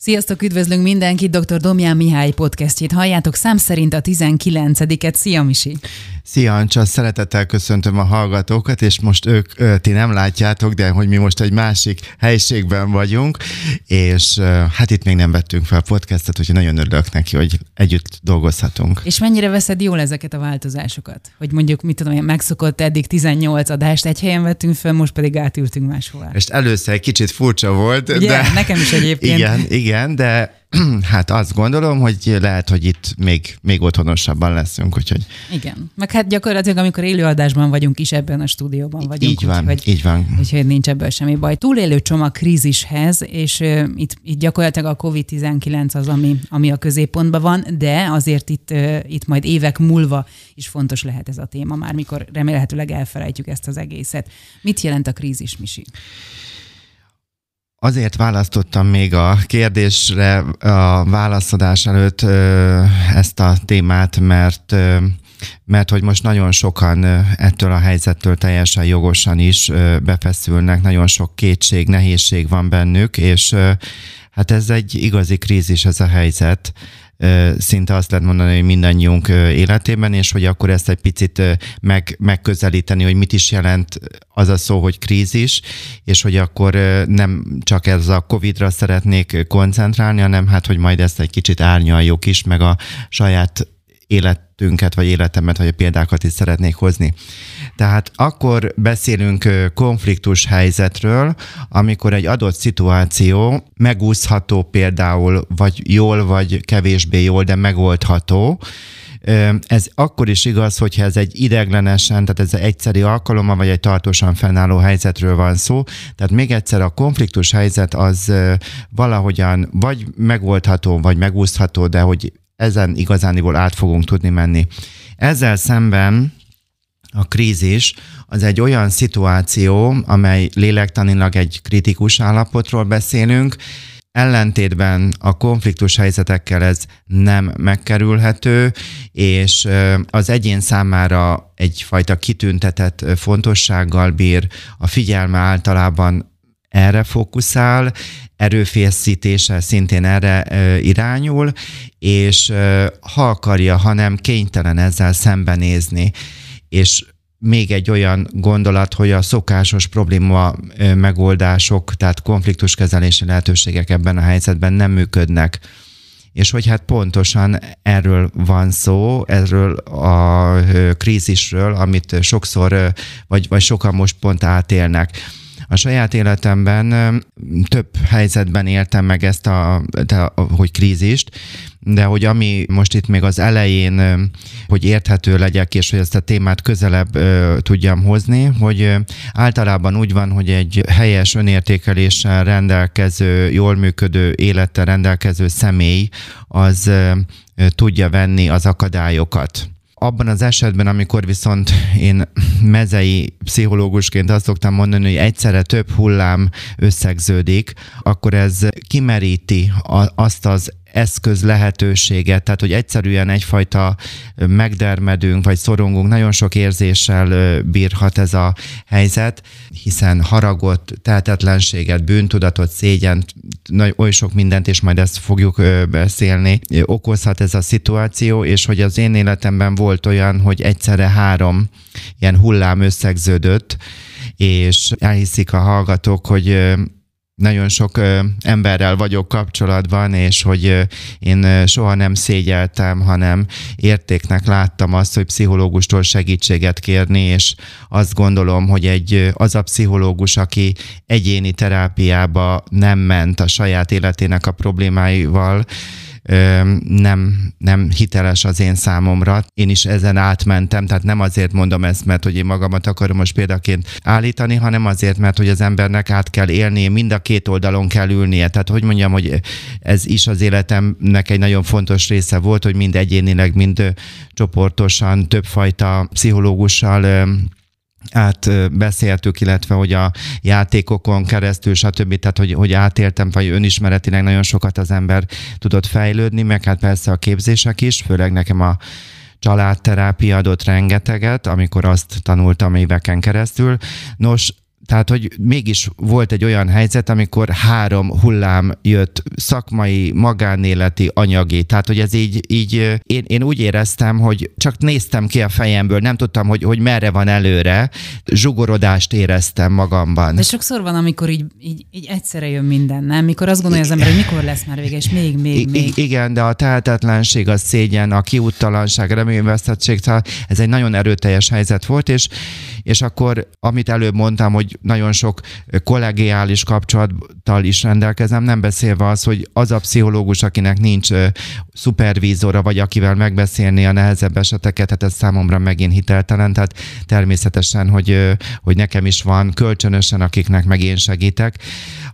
Sziasztok, üdvözlünk mindenkit, dr. Domján Mihály podcastjét halljátok, szám szerint a 19-et. Szia, Misi! Szia, Ancsa, szeretettel köszöntöm a hallgatókat, és most ők, ti nem látjátok, de hogy mi most egy másik helyiségben vagyunk, és hát itt még nem vettünk fel podcastet, úgyhogy nagyon örülök neki, hogy együtt dolgozhatunk. És mennyire veszed jól ezeket a változásokat? Hogy mondjuk, mit tudom, megszokott eddig 18 adást egy helyen vettünk fel, most pedig átültünk máshol. És először egy kicsit furcsa volt. Ugye? De... Nekem is egyébként. Igen, igen, de hát azt gondolom, hogy lehet, hogy itt még, még otthonosabban leszünk, úgyhogy... Igen, meg hát gyakorlatilag, amikor élőadásban vagyunk is, ebben a stúdióban vagyunk. Így van, úgyhogy, így van. Úgyhogy nincs ebből semmi baj. Túlélő csomag krízishez, és uh, itt, itt gyakorlatilag a COVID-19 az, ami, ami a középpontban van, de azért itt, uh, itt majd évek múlva is fontos lehet ez a téma, már mikor remélhetőleg elfelejtjük ezt az egészet. Mit jelent a krízis, Misi? Azért választottam még a kérdésre a válaszadás előtt ezt a témát, mert mert hogy most nagyon sokan ettől a helyzettől teljesen jogosan is befeszülnek, nagyon sok kétség, nehézség van bennük, és hát ez egy igazi krízis ez a helyzet, szinte azt lehet mondani, hogy mindannyiunk életében, és hogy akkor ezt egy picit meg, megközelíteni, hogy mit is jelent az a szó, hogy krízis, és hogy akkor nem csak ez a Covid-ra szeretnék koncentrálni, hanem hát, hogy majd ezt egy kicsit árnyaljuk is, meg a saját életünket, vagy életemet, vagy a példákat is szeretnék hozni. Tehát akkor beszélünk konfliktus helyzetről, amikor egy adott szituáció megúszható például, vagy jól, vagy kevésbé jól, de megoldható, ez akkor is igaz, hogyha ez egy ideglenesen, tehát ez egy egyszeri alkalommal, vagy egy tartósan fennálló helyzetről van szó. Tehát még egyszer a konfliktus helyzet az valahogyan vagy megoldható, vagy megúszható, de hogy ezen igazániból át fogunk tudni menni. Ezzel szemben a krízis az egy olyan szituáció, amely lélektanilag egy kritikus állapotról beszélünk, ellentétben a konfliktus helyzetekkel ez nem megkerülhető, és az egyén számára egyfajta kitüntetett fontossággal bír, a figyelme általában erre fókuszál, erőfészítése szintén erre irányul, és ha akarja, hanem kénytelen ezzel szembenézni. És még egy olyan gondolat, hogy a szokásos probléma megoldások, tehát konfliktuskezelési lehetőségek ebben a helyzetben nem működnek. És hogy hát pontosan erről van szó, erről a krízisről, amit sokszor, vagy, vagy sokan most pont átélnek. A saját életemben több helyzetben éltem meg ezt a, de, hogy krízist, de hogy ami most itt még az elején, hogy érthető legyek, és hogy ezt a témát közelebb tudjam hozni, hogy általában úgy van, hogy egy helyes önértékeléssel rendelkező, jól működő élettel rendelkező személy az tudja venni az akadályokat abban az esetben, amikor viszont én mezei pszichológusként azt szoktam mondani, hogy egyszerre több hullám összegződik, akkor ez kimeríti azt az eszköz lehetőséget, tehát hogy egyszerűen egyfajta megdermedünk, vagy szorongunk, nagyon sok érzéssel bírhat ez a helyzet, hiszen haragot, tehetetlenséget, bűntudatot, szégyent, oly sok mindent, és majd ezt fogjuk beszélni, okozhat ez a szituáció, és hogy az én életemben volt olyan, hogy egyszerre három ilyen hullám összegződött, és elhiszik a hallgatók, hogy nagyon sok emberrel vagyok kapcsolatban, és hogy én soha nem szégyeltem, hanem értéknek láttam azt, hogy pszichológustól segítséget kérni, és azt gondolom, hogy egy az a pszichológus, aki egyéni terápiába nem ment a saját életének a problémáival, nem, nem hiteles az én számomra. Én is ezen átmentem, tehát nem azért mondom ezt, mert hogy én magamat akarom most példaként állítani, hanem azért, mert hogy az embernek át kell élnie, mind a két oldalon kell ülnie. Tehát hogy mondjam, hogy ez is az életemnek egy nagyon fontos része volt, hogy mind egyénileg, mind csoportosan, többfajta pszichológussal átbeszéltük, illetve hogy a játékokon keresztül, stb. Tehát, hogy, hogy átéltem, vagy önismeretileg nagyon sokat az ember tudott fejlődni, meg hát persze a képzések is, főleg nekem a családterápia adott rengeteget, amikor azt tanultam éveken keresztül. Nos, tehát, hogy mégis volt egy olyan helyzet, amikor három hullám jött szakmai, magánéleti, anyagi. Tehát, hogy ez így, így én, én úgy éreztem, hogy csak néztem ki a fejemből, nem tudtam, hogy, hogy merre van előre, zsugorodást éreztem magamban. De sokszor van, amikor így, így, így egyszerre jön minden, nem? Mikor azt gondolja az ember, hogy mikor lesz már vége, és még, még, I- még. Igen, de a tehetetlenség, a szégyen, a kiúttalanság, reményvesztettség, ez egy nagyon erőteljes helyzet volt, és, és akkor, amit előbb mondtam, hogy nagyon sok kollegiális kapcsolattal is rendelkezem, nem beszélve az, hogy az a pszichológus, akinek nincs szupervízora, vagy akivel megbeszélni a nehezebb eseteket, hát ez számomra megint hiteltelen, tehát természetesen, hogy, hogy nekem is van kölcsönösen, akiknek meg én segítek,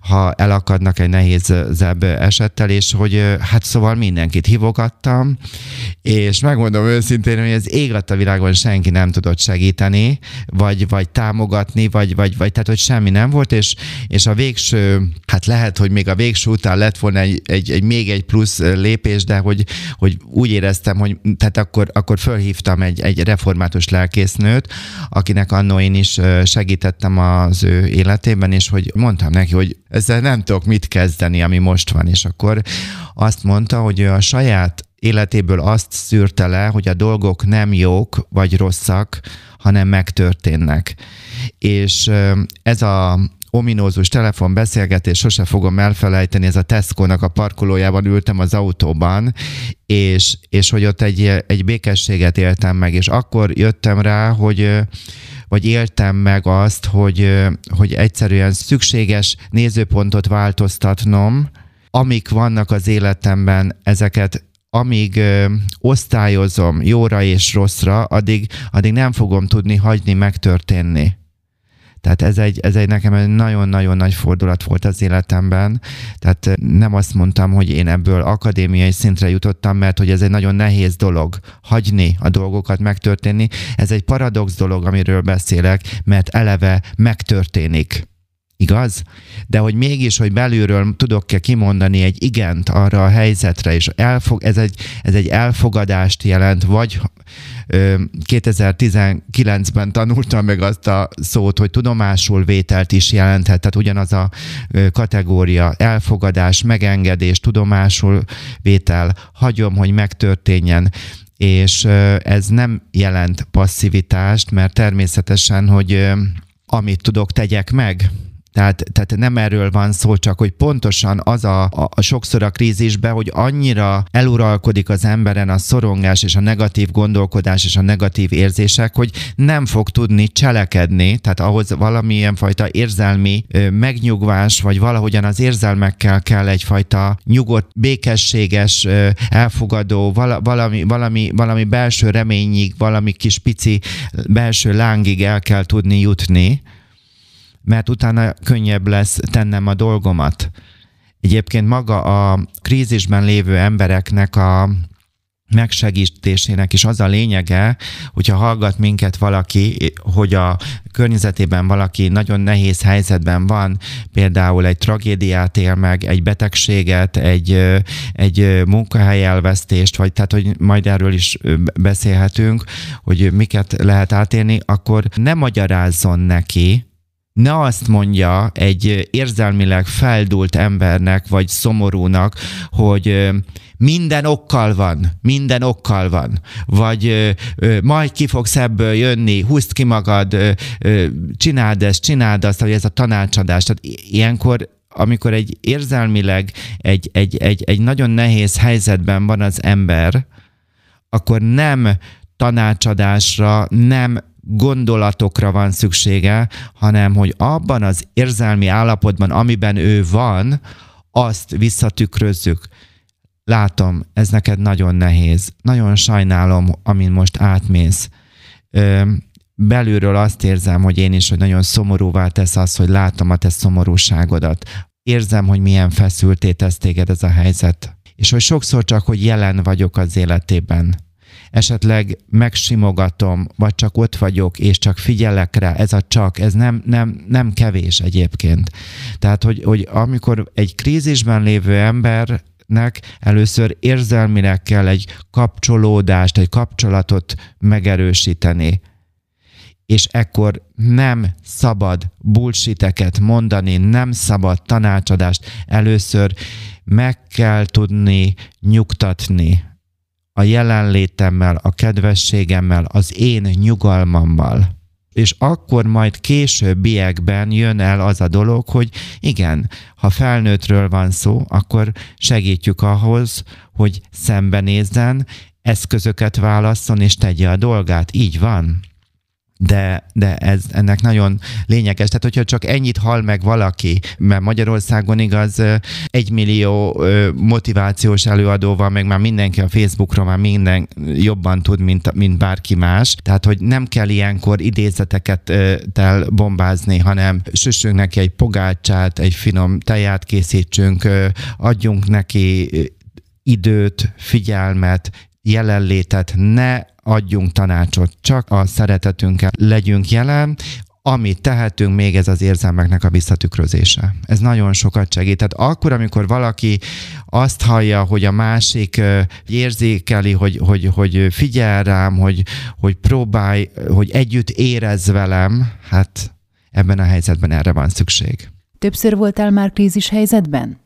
ha elakadnak egy nehézebb esettel, és hogy hát szóval mindenkit hívogattam, és megmondom őszintén, hogy az ég a világon senki nem tudott segíteni, vagy, vagy támogatni, vagy, vagy, vagy tehát, hogy semmi nem volt, és, és a végső, hát lehet, hogy még a végső után lett volna egy, egy, egy még egy plusz lépés, de hogy, hogy úgy éreztem, hogy tehát akkor, akkor fölhívtam egy, egy református lelkésznőt, akinek annó én is segítettem az ő életében, és hogy mondtam neki, hogy ezzel nem tudok mit kezdeni, ami most van, és akkor azt mondta, hogy a saját életéből azt szűrte le, hogy a dolgok nem jók vagy rosszak, hanem megtörténnek. És ez a ominózus telefonbeszélgetés, sose fogom elfelejteni, ez a Tesco-nak a parkolójában ültem az autóban, és, és hogy ott egy, egy békességet éltem meg, és akkor jöttem rá, hogy vagy éltem meg azt, hogy, hogy egyszerűen szükséges nézőpontot változtatnom, amik vannak az életemben, ezeket amíg ö, osztályozom jóra és rosszra, addig, addig nem fogom tudni hagyni megtörténni. Tehát ez egy, ez egy nekem egy nagyon-nagyon nagy fordulat volt az életemben. Tehát nem azt mondtam, hogy én ebből akadémiai szintre jutottam, mert hogy ez egy nagyon nehéz dolog, hagyni a dolgokat megtörténni. Ez egy paradox dolog, amiről beszélek, mert eleve megtörténik. Igaz? De hogy mégis, hogy belülről tudok-e kimondani egy igent arra a helyzetre, és elfog, ez, egy, ez egy elfogadást jelent, vagy 2019-ben tanultam meg azt a szót, hogy tudomásul vételt is jelenthet, tehát ugyanaz a kategória, elfogadás, megengedés, tudomásul vétel, hagyom, hogy megtörténjen, és ez nem jelent passzivitást, mert természetesen, hogy amit tudok, tegyek meg, tehát, tehát nem erről van szó, csak hogy pontosan az a, a, a sokszor a krízisben, hogy annyira eluralkodik az emberen a szorongás és a negatív gondolkodás és a negatív érzések, hogy nem fog tudni cselekedni, tehát ahhoz valamilyen fajta érzelmi ö, megnyugvás, vagy valahogyan az érzelmekkel kell egyfajta nyugodt, békességes, ö, elfogadó, vala, valami, valami, valami belső reményig, valami kis pici belső lángig el kell tudni jutni, mert utána könnyebb lesz tennem a dolgomat. Egyébként maga a krízisben lévő embereknek a megsegítésének is az a lényege, hogyha hallgat minket valaki, hogy a környezetében valaki nagyon nehéz helyzetben van, például egy tragédiát él meg, egy betegséget, egy, egy munkahely elvesztést, vagy tehát, hogy majd erről is beszélhetünk, hogy miket lehet átélni, akkor ne magyarázzon neki, ne azt mondja egy érzelmileg feldult embernek, vagy szomorúnak, hogy minden okkal van, minden okkal van, vagy majd ki fogsz ebből jönni, húzd ki magad, csináld ezt, csináld azt, hogy ez a tanácsadás. Tehát ilyenkor amikor egy érzelmileg egy, egy, egy, egy nagyon nehéz helyzetben van az ember, akkor nem tanácsadásra, nem gondolatokra van szüksége, hanem hogy abban az érzelmi állapotban, amiben ő van, azt visszatükrözzük. Látom, ez neked nagyon nehéz. Nagyon sajnálom, amin most átmész. Belülről azt érzem, hogy én is, hogy nagyon szomorúvá tesz az, hogy látom a te szomorúságodat. Érzem, hogy milyen feszülté tesz téged ez a helyzet. És hogy sokszor csak, hogy jelen vagyok az életében esetleg megsimogatom, vagy csak ott vagyok, és csak figyelek rá, ez a csak, ez nem, nem, nem kevés egyébként. Tehát, hogy, hogy amikor egy krízisben lévő ember nek először érzelmileg kell egy kapcsolódást, egy kapcsolatot megerősíteni. és ekkor nem szabad bullshiteket mondani, nem szabad tanácsadást. Először meg kell tudni nyugtatni a jelenlétemmel, a kedvességemmel, az én nyugalmammal. És akkor majd későbbiekben jön el az a dolog, hogy igen, ha felnőttről van szó, akkor segítjük ahhoz, hogy szembenézzen, eszközöket válasszon és tegye a dolgát. Így van de, de ez ennek nagyon lényeges. Tehát, hogyha csak ennyit hall meg valaki, mert Magyarországon igaz, egy millió motivációs előadó van, meg már mindenki a Facebookról már minden jobban tud, mint, mint bárki más. Tehát, hogy nem kell ilyenkor idézeteket tel bombázni, hanem süssünk neki egy pogácsát, egy finom teját készítsünk, adjunk neki időt, figyelmet, jelenlétet, ne adjunk tanácsot, csak a szeretetünkkel legyünk jelen, amit tehetünk, még ez az érzelmeknek a visszatükrözése. Ez nagyon sokat segít. Tehát akkor, amikor valaki azt hallja, hogy a másik érzékeli, hogy, hogy, hogy figyel rám, hogy, hogy próbálj, hogy együtt érez velem, hát ebben a helyzetben erre van szükség. Többször voltál már krízis helyzetben?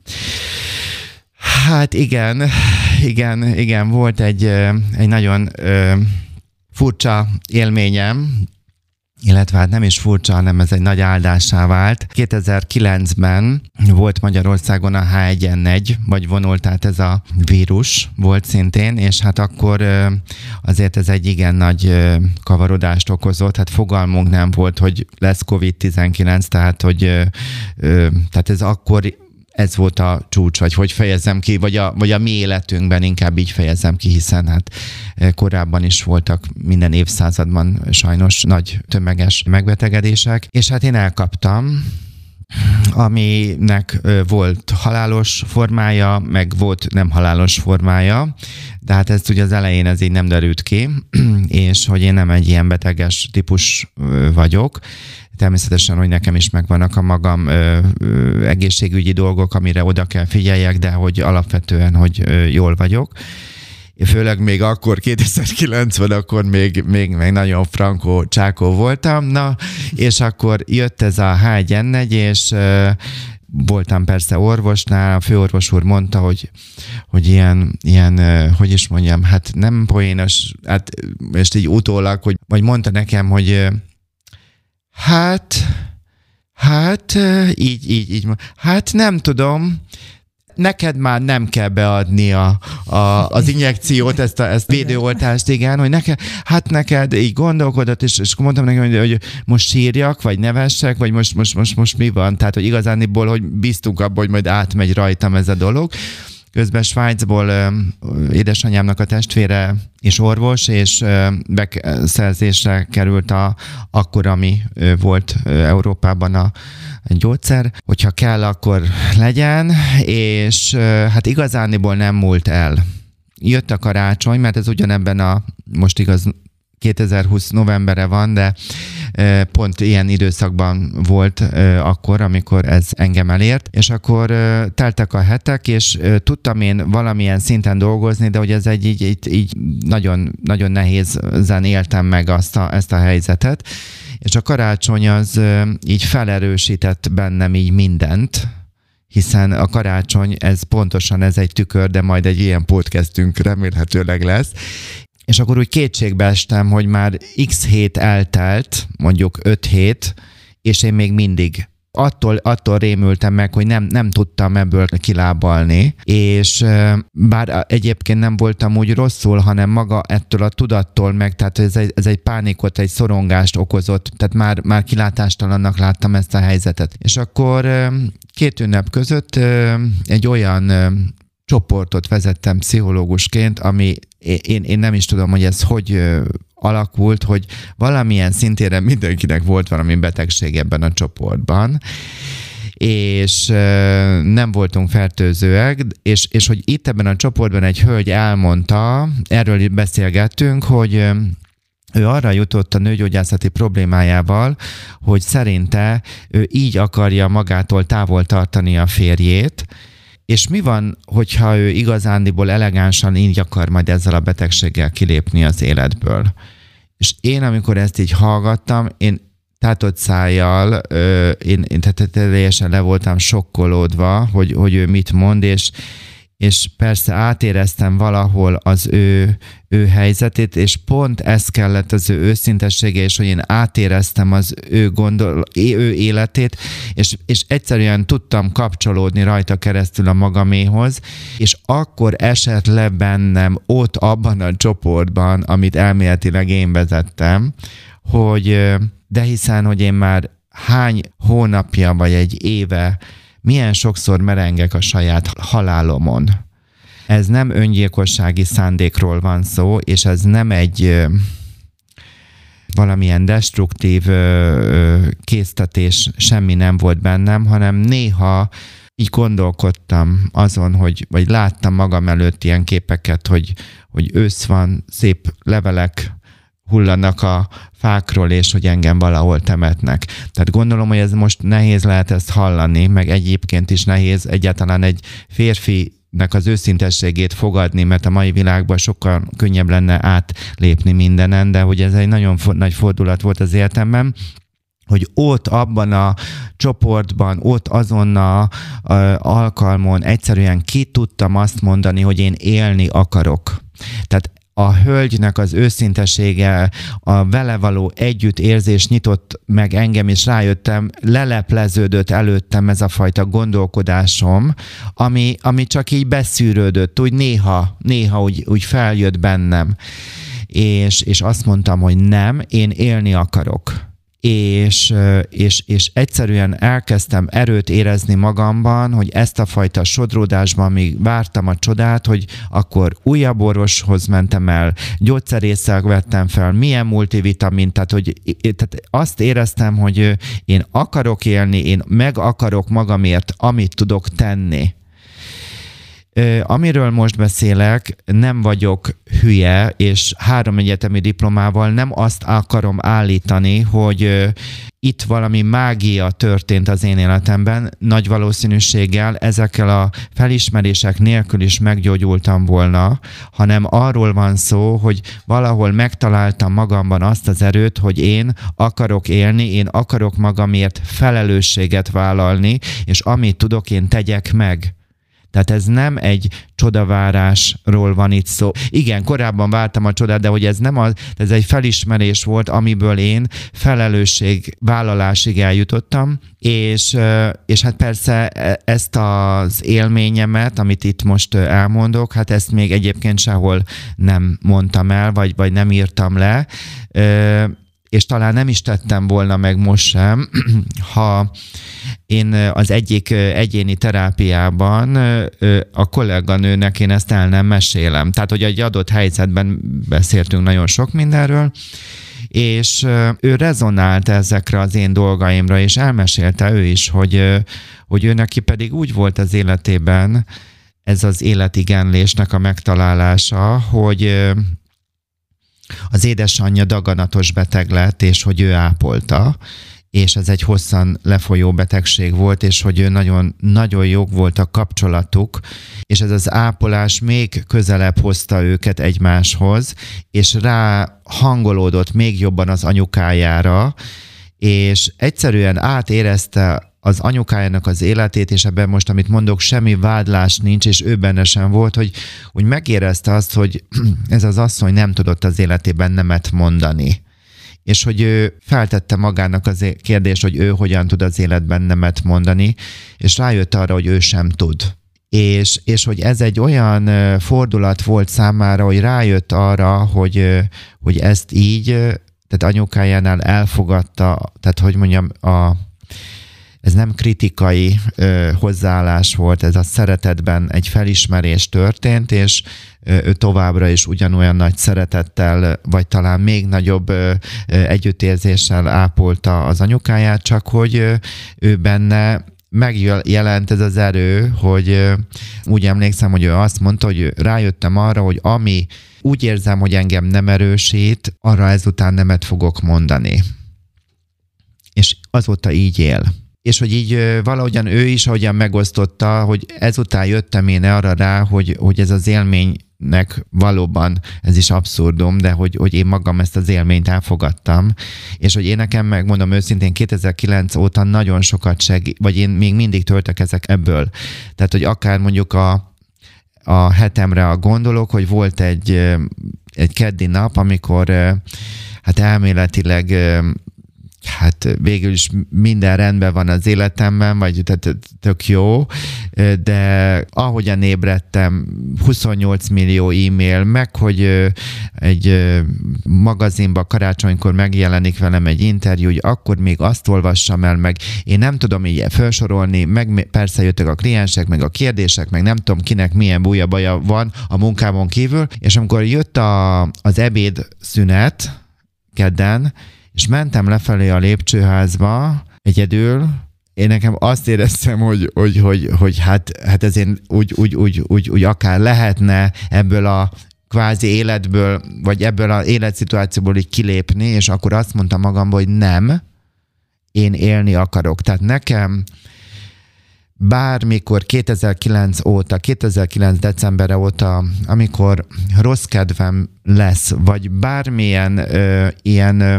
Hát igen, igen, igen, volt egy, egy nagyon furcsa élményem, illetve hát nem is furcsa, hanem ez egy nagy áldássá vált. 2009-ben volt Magyarországon a H1N1, vagy vonult át ez a vírus, volt szintén, és hát akkor azért ez egy igen nagy kavarodást okozott, hát fogalmunk nem volt, hogy lesz COVID-19, tehát hogy tehát ez akkor ez volt a csúcs, vagy hogy fejezem ki, vagy a, vagy a mi életünkben inkább így fejezem ki, hiszen hát e, korábban is voltak minden évszázadban sajnos nagy tömeges megbetegedések, és hát én elkaptam, aminek volt halálos formája, meg volt nem halálos formája, de hát ezt ugye az elején ez így nem derült ki, és hogy én nem egy ilyen beteges típus vagyok, Természetesen, hogy nekem is megvannak a magam ö, ö, egészségügyi dolgok, amire oda kell figyeljek, de hogy alapvetően, hogy ö, jól vagyok. Főleg még akkor, 2090, akkor még, még, még nagyon frankó csákó voltam, na, és akkor jött ez a H1N1, és ö, voltam persze orvosnál, a főorvos úr mondta, hogy, hogy ilyen, ilyen, hogy is mondjam, hát nem poénos, hát most így utólag, hogy, vagy mondta nekem, hogy Hát, hát, így, így, így. Hát nem tudom, neked már nem kell beadni a, a, az injekciót, ezt a ezt védőoltást, igen, hogy neked, hát neked így gondolkodott, és, és mondtam neki, hogy, hogy most sírjak, vagy nevessek, vagy most, most, most, most mi van? Tehát, hogy igazániból, hogy biztunk abban, hogy majd átmegy rajtam ez a dolog. Közben Svájcból édesanyámnak a testvére és orvos, és beszerzésre került a, akkor, ami volt Európában a gyógyszer, hogyha kell, akkor legyen, és hát igazániból nem múlt el. Jött a karácsony, mert ez ugyanebben a, most igaz, 2020 novembere van, de pont ilyen időszakban volt akkor, amikor ez engem elért, és akkor teltek a hetek, és tudtam én valamilyen szinten dolgozni, de hogy ez egy így, így, így nagyon, nagyon nehézen éltem meg azt a, ezt a helyzetet, és a karácsony az így felerősített bennem így mindent, hiszen a karácsony, ez pontosan ez egy tükör, de majd egy ilyen podcastünk remélhetőleg lesz, és akkor úgy kétségbe estem, hogy már x hét eltelt, mondjuk 5 hét, és én még mindig attól, attól rémültem meg, hogy nem, nem tudtam ebből kilábalni, és bár egyébként nem voltam úgy rosszul, hanem maga ettől a tudattól meg, tehát ez egy, ez egy pánikot, egy szorongást okozott, tehát már, már kilátástalannak láttam ezt a helyzetet. És akkor két ünnep között egy olyan csoportot vezettem pszichológusként, ami én, én nem is tudom, hogy ez hogy alakult, hogy valamilyen szintére mindenkinek volt valami betegség ebben a csoportban, és nem voltunk fertőzőek, és, és hogy itt ebben a csoportban egy hölgy elmondta, erről beszélgettünk, hogy ő arra jutott a nőgyógyászati problémájával, hogy szerinte ő így akarja magától távol tartani a férjét, és mi van, hogyha ő igazándiból elegánsan így akar majd ezzel a betegséggel kilépni az életből? És én, amikor ezt így hallgattam, én tátott szájjal, én, én tehát teljesen le voltam sokkolódva, hogy, hogy ő mit mond, és, és persze átéreztem valahol az ő, ő helyzetét, és pont ez kellett az ő őszintessége, és hogy én átéreztem az ő, gondol, ő életét, és, és egyszerűen tudtam kapcsolódni rajta keresztül a magaméhoz, és akkor esett le bennem ott abban a csoportban, amit elméletileg én vezettem, hogy de hiszen, hogy én már hány hónapja vagy egy éve milyen sokszor merengek a saját halálomon. Ez nem öngyilkossági szándékról van szó, és ez nem egy valamilyen destruktív késztetés semmi nem volt bennem, hanem néha így gondolkodtam azon, hogy, vagy láttam magam előtt ilyen képeket, hogy, hogy ősz van, szép levelek hullanak a fákról, és hogy engem valahol temetnek. Tehát gondolom, hogy ez most nehéz lehet ezt hallani, meg egyébként is nehéz egyáltalán egy férfi nek az őszintességét fogadni, mert a mai világban sokkal könnyebb lenne átlépni mindenen, de hogy ez egy nagyon for- nagy fordulat volt az életemben, hogy ott abban a csoportban, ott azon a, a alkalmon egyszerűen ki tudtam azt mondani, hogy én élni akarok. Tehát a hölgynek az őszintesége, a vele való együttérzés nyitott meg engem, és rájöttem, lelepleződött előttem ez a fajta gondolkodásom, ami, ami csak így beszűrődött, úgy néha, néha úgy, úgy feljött bennem. És, és azt mondtam, hogy nem, én élni akarok és, és, és egyszerűen elkezdtem erőt érezni magamban, hogy ezt a fajta sodródásban még vártam a csodát, hogy akkor újabb orvoshoz mentem el, gyógyszerészek vettem fel, milyen multivitamin, tehát, hogy tehát azt éreztem, hogy én akarok élni, én meg akarok magamért, amit tudok tenni. Amiről most beszélek, nem vagyok hülye, és három egyetemi diplomával nem azt akarom állítani, hogy itt valami mágia történt az én életemben, nagy valószínűséggel ezekkel a felismerések nélkül is meggyógyultam volna, hanem arról van szó, hogy valahol megtaláltam magamban azt az erőt, hogy én akarok élni, én akarok magamért felelősséget vállalni, és amit tudok, én tegyek meg. Tehát ez nem egy csodavárásról van itt szó. Igen, korábban vártam a csodát, de hogy ez nem az, ez egy felismerés volt, amiből én felelősség vállalásig eljutottam, és, és hát persze e, ezt az élményemet, amit itt most elmondok, hát ezt még egyébként sehol nem mondtam el, vagy, vagy nem írtam le, és talán nem is tettem volna meg most sem, ha én az egyik egyéni terápiában a kolléganőnek én ezt el nem mesélem. Tehát, hogy egy adott helyzetben beszéltünk nagyon sok mindenről, és ő rezonált ezekre az én dolgaimra, és elmesélte ő is, hogy, hogy ő neki pedig úgy volt az életében ez az életigenlésnek a megtalálása, hogy az édesanyja daganatos beteg lett, és hogy ő ápolta, és ez egy hosszan lefolyó betegség volt, és hogy ő nagyon, nagyon jók volt a kapcsolatuk, és ez az ápolás még közelebb hozta őket egymáshoz, és rá hangolódott még jobban az anyukájára, és egyszerűen átérezte az anyukájának az életét, és ebben most, amit mondok, semmi vádlás nincs, és ő benne sem volt, hogy, hogy megérezte azt, hogy ez az asszony nem tudott az életében nemet mondani és hogy ő feltette magának az kérdést, hogy ő hogyan tud az életben nemet mondani, és rájött arra, hogy ő sem tud. És, és hogy ez egy olyan fordulat volt számára, hogy rájött arra, hogy, hogy ezt így, tehát anyukájánál elfogadta, tehát hogy mondjam, a, ez nem kritikai ö, hozzáállás volt, ez a szeretetben egy felismerés történt, és ö, ő továbbra is ugyanolyan nagy szeretettel, vagy talán még nagyobb ö, együttérzéssel ápolta az anyukáját, csak hogy ö, ő benne megjelent ez az erő, hogy úgy emlékszem, hogy ő azt mondta, hogy rájöttem arra, hogy ami úgy érzem, hogy engem nem erősít, arra ezután nemet fogok mondani. És azóta így él és hogy így valahogyan ő is ahogyan megosztotta, hogy ezután jöttem én arra rá, hogy, hogy ez az élmény nek valóban ez is abszurdum, de hogy, hogy én magam ezt az élményt elfogadtam, és hogy én nekem megmondom őszintén 2009 óta nagyon sokat segít, vagy én még mindig töltök ezek ebből. Tehát, hogy akár mondjuk a, a hetemre a gondolok, hogy volt egy, egy keddi nap, amikor hát elméletileg hát végül is minden rendben van az életemben, vagy tehát tök jó, de ahogyan ébredtem, 28 millió e-mail, meg hogy egy magazinban karácsonykor megjelenik velem egy interjú, hogy akkor még azt olvassam el, meg én nem tudom így felsorolni, meg persze jöttek a kliensek, meg a kérdések, meg nem tudom kinek milyen búja baja van a munkámon kívül, és amikor jött a, az ebéd szünet kedden, és mentem lefelé a lépcsőházba egyedül, én nekem azt éreztem, hogy, hogy, hogy, hogy hát, hát ezért úgy, úgy, úgy, úgy, úgy akár lehetne ebből a kvázi életből, vagy ebből az életszituációból így kilépni, és akkor azt mondtam magamban, hogy nem, én élni akarok. Tehát nekem bármikor 2009 óta, 2009 decemberre óta, amikor rossz kedvem lesz, vagy bármilyen ö, ilyen ö,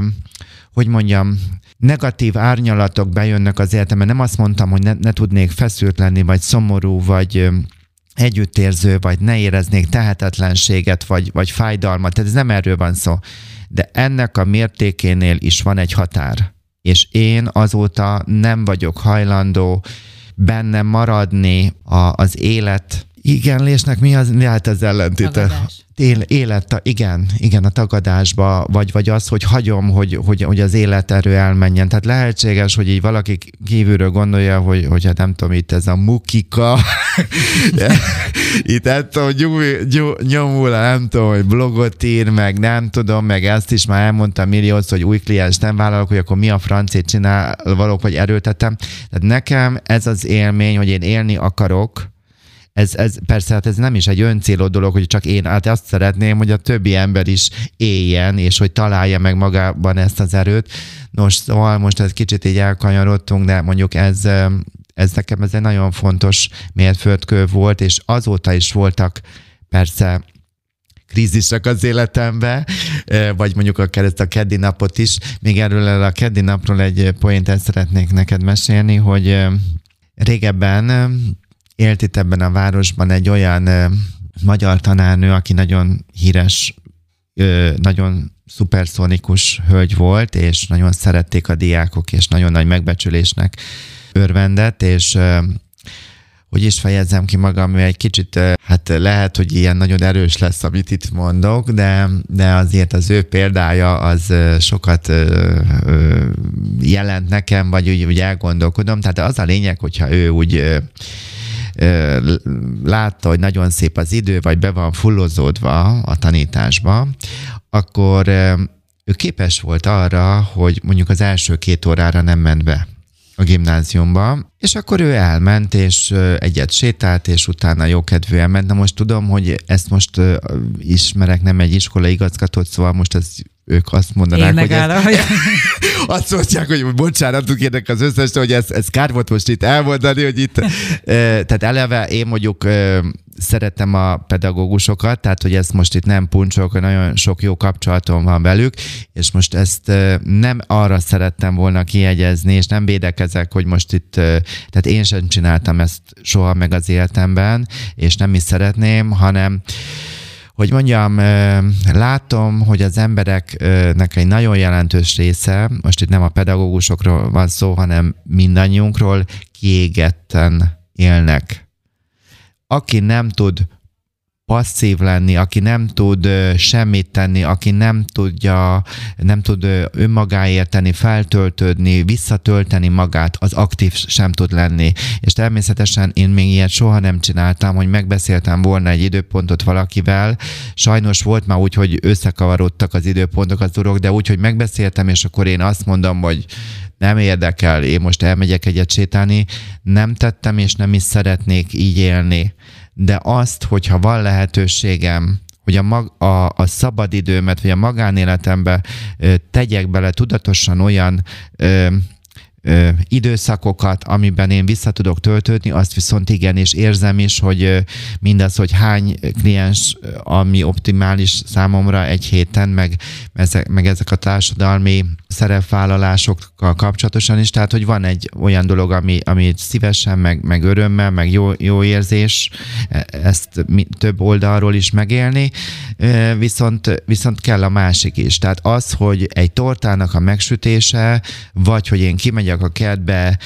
hogy mondjam, negatív árnyalatok bejönnek az életembe. Nem azt mondtam, hogy ne, ne tudnék feszült lenni, vagy szomorú, vagy együttérző, vagy ne éreznék tehetetlenséget, vagy, vagy fájdalmat. Tehát ez nem erről van szó. De ennek a mértékénél is van egy határ. És én azóta nem vagyok hajlandó benne maradni a, az élet igenlésnek mi az? Hát az ellentéte. Él, élet, igen, igen, a tagadásba, vagy, vagy az, hogy hagyom, hogy, hogy, hogy az életerő elmenjen. Tehát lehetséges, hogy így valaki kívülről gondolja, hogy, hogy hát nem tudom, itt ez a mukika, itt tudom, nyomul, nyomul, nem tudom, hogy blogot ír, meg nem tudom, meg ezt is már elmondtam milliót, hogy új kliens nem vállalok, hogy akkor mi a francét csinál valók, vagy erőltetem. Tehát nekem ez az élmény, hogy én élni akarok, ez, ez persze hát ez nem is egy öncéló dolog, hogy csak én, hát azt szeretném, hogy a többi ember is éljen, és hogy találja meg magában ezt az erőt. Nos, szóval most ez kicsit így elkanyarodtunk, de mondjuk ez, ez nekem ez egy nagyon fontos mérföldkő volt, és azóta is voltak persze krízisek az életembe, vagy mondjuk akár ezt a keddi napot is. Még erről a keddi napról egy poént szeretnék neked mesélni, hogy régebben élt itt ebben a városban egy olyan magyar tanárnő, aki nagyon híres, nagyon szuperszonikus hölgy volt, és nagyon szerették a diákok, és nagyon nagy megbecsülésnek örvendett, és hogy is fejezzem ki magam, egy kicsit, hát lehet, hogy ilyen nagyon erős lesz, amit itt mondok, de, de azért az ő példája az sokat jelent nekem, vagy úgy, úgy elgondolkodom. Tehát az a lényeg, hogyha ő úgy látta, hogy nagyon szép az idő, vagy be van fullozódva a tanításba, akkor ő képes volt arra, hogy mondjuk az első két órára nem ment be a gimnáziumba, és akkor ő elment, és egyet sétált, és utána jókedvűen ment. Na most tudom, hogy ezt most ismerek, nem egy iskola igazgatót, szóval most ez ők azt mondanák, Én hogy, ez, hogy... azt mondják, hogy bocsánatot kérnek az összes, hogy ez, ez kár volt most itt elmondani, hogy itt, tehát eleve én mondjuk szeretem a pedagógusokat, tehát hogy ezt most itt nem puncsok, nagyon sok jó kapcsolatom van velük, és most ezt nem arra szerettem volna kiegyezni, és nem védekezek, hogy most itt, tehát én sem csináltam ezt soha meg az életemben, és nem is szeretném, hanem hogy mondjam, látom, hogy az embereknek egy nagyon jelentős része, most itt nem a pedagógusokról van szó, hanem mindannyiunkról, kiégetten élnek. Aki nem tud passzív lenni, aki nem tud semmit tenni, aki nem tudja, nem tud önmagáért tenni, feltöltődni, visszatölteni magát, az aktív sem tud lenni. És természetesen én még ilyet soha nem csináltam, hogy megbeszéltem volna egy időpontot valakivel. Sajnos volt már úgy, hogy összekavarodtak az időpontok az dolog, de úgy, hogy megbeszéltem, és akkor én azt mondom, hogy nem érdekel, én most elmegyek egyet sétálni, nem tettem, és nem is szeretnék így élni de azt, hogyha van lehetőségem, hogy a, mag, a, a szabadidőmet, vagy a magánéletembe ö, tegyek bele tudatosan olyan ö, ö, időszakokat, amiben én vissza tudok töltődni, azt viszont igen, és érzem is, hogy ö, mindaz, hogy hány kliens, ami optimális számomra egy héten, meg, ezek, meg ezek a társadalmi szerepvállalásokkal kapcsolatosan is, tehát hogy van egy olyan dolog, ami, ami szívesen, meg, meg örömmel, meg jó, jó érzés, e, ezt több oldalról is megélni, viszont, viszont kell a másik is. Tehát az, hogy egy tortának a megsütése, vagy hogy én kimegyek a kertbe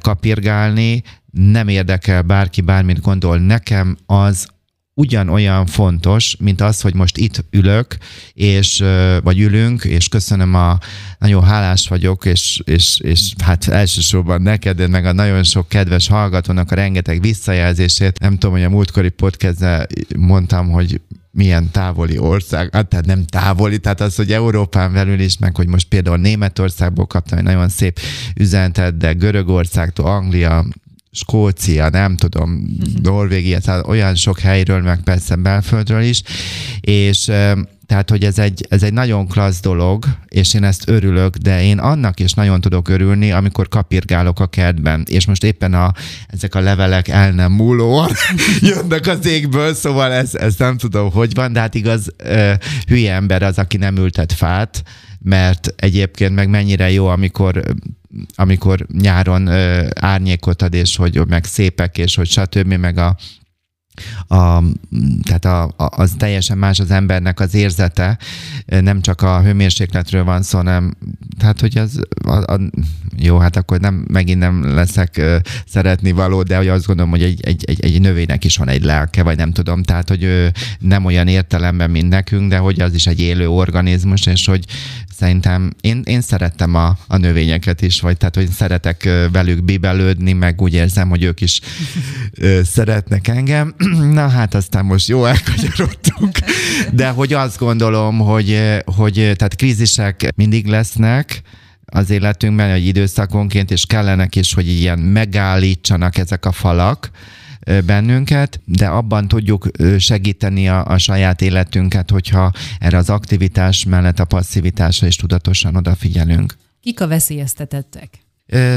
kapirgálni, nem érdekel bárki bármit gondol, nekem az ugyanolyan fontos, mint az, hogy most itt ülök, és, vagy ülünk, és köszönöm a, nagyon hálás vagyok, és, és, és hát elsősorban neked, meg a nagyon sok kedves hallgatónak a rengeteg visszajelzését. Nem tudom, hogy a múltkori podcastben mondtam, hogy milyen távoli ország, hát tehát nem távoli, tehát az, hogy Európán belül is, meg hogy most például Németországból kaptam egy nagyon szép üzenetet, de Görögországtól, Anglia, Skócia, nem tudom, mhm. Norvégia, tehát olyan sok helyről, meg persze belföldről is, és tehát, hogy ez egy, ez egy nagyon klassz dolog, és én ezt örülök, de én annak is nagyon tudok örülni, amikor kapirgálok a kertben, és most éppen a, ezek a levelek el nem múlóan jönnek az égből, szóval ez, ez nem tudom, hogy van, de hát igaz, hülye ember az, aki nem ültet fát, mert egyébként meg mennyire jó, amikor amikor nyáron árnyékot ad, és hogy meg szépek, és hogy stb. meg a a, tehát a, a, az teljesen más az embernek az érzete, nem csak a hőmérsékletről van szó, hanem tehát, hogy az a, a, jó, hát akkor nem, megint nem leszek uh, szeretni való, de hogy azt gondolom, hogy egy, egy, egy, egy növénynek is van egy lelke, vagy nem tudom, tehát, hogy ő nem olyan értelemben, mint nekünk, de hogy az is egy élő organizmus, és hogy szerintem én, én szerettem a, a növényeket is, vagy tehát, hogy szeretek velük bibelődni, meg úgy érzem, hogy ők is szeretnek engem. Na hát aztán most jó elkanyarodtunk, de hogy azt gondolom, hogy, hogy tehát krízisek mindig lesznek, az életünkben, egy időszakonként, és kellenek is, hogy ilyen megállítsanak ezek a falak, bennünket, de abban tudjuk segíteni a, a saját életünket, hogyha erre az aktivitás mellett a passzivitásra is tudatosan odafigyelünk. Kik a veszélyeztetettek?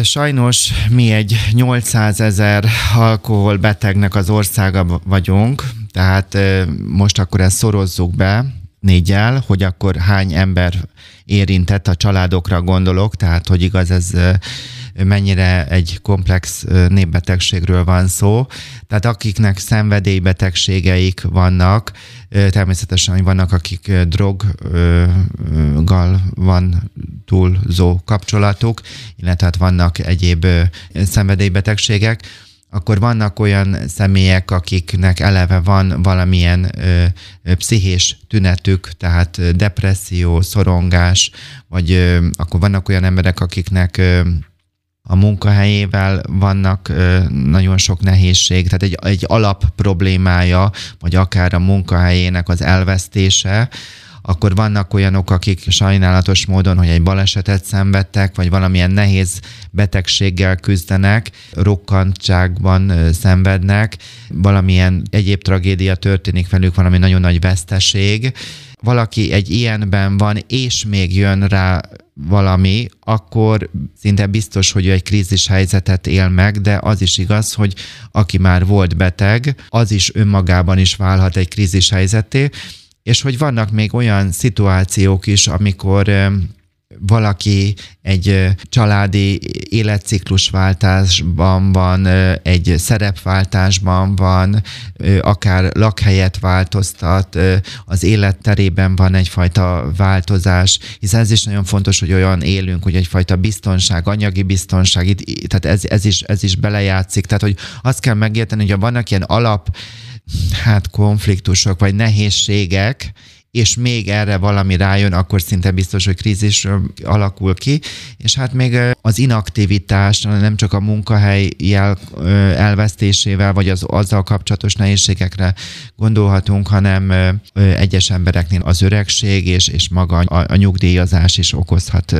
Sajnos mi egy 800 ezer alkoholbetegnek az országa vagyunk, tehát most akkor ezt szorozzuk be négyel, hogy akkor hány ember érintett, a családokra gondolok, tehát hogy igaz ez mennyire egy komplex népbetegségről van szó. Tehát akiknek szenvedélybetegségeik vannak, természetesen vannak, akik droggal van túlzó kapcsolatuk, illetve hát vannak egyéb szenvedélybetegségek, akkor vannak olyan személyek, akiknek eleve van valamilyen ö, pszichés tünetük, tehát depresszió, szorongás, vagy ö, akkor vannak olyan emberek, akiknek ö, a munkahelyével vannak ö, nagyon sok nehézség, tehát egy, egy alap problémája, vagy akár a munkahelyének az elvesztése, akkor vannak olyanok, akik sajnálatos módon, hogy egy balesetet szenvedtek, vagy valamilyen nehéz betegséggel küzdenek, rokkantságban szenvednek, valamilyen egyéb tragédia történik velük, valami nagyon nagy veszteség. Valaki egy ilyenben van, és még jön rá valami, akkor szinte biztos, hogy egy krízis helyzetet él meg, de az is igaz, hogy aki már volt beteg, az is önmagában is válhat egy krízis helyzeté, és hogy vannak még olyan szituációk is, amikor valaki egy családi életciklusváltásban van, egy szerepváltásban van, akár lakhelyet változtat, az életterében van egyfajta változás, hiszen ez is nagyon fontos, hogy olyan élünk, hogy egyfajta biztonság, anyagi biztonság, tehát ez, ez, is, ez is belejátszik. Tehát, hogy azt kell megérteni, hogy vannak ilyen alap hát konfliktusok vagy nehézségek, és még erre valami rájön, akkor szinte biztos, hogy krízis alakul ki, és hát még az inaktivitás, nem csak a munkahely jel, elvesztésével, vagy az azzal kapcsolatos nehézségekre gondolhatunk, hanem egyes embereknél az öregség és, és maga a, a nyugdíjazás is okozhat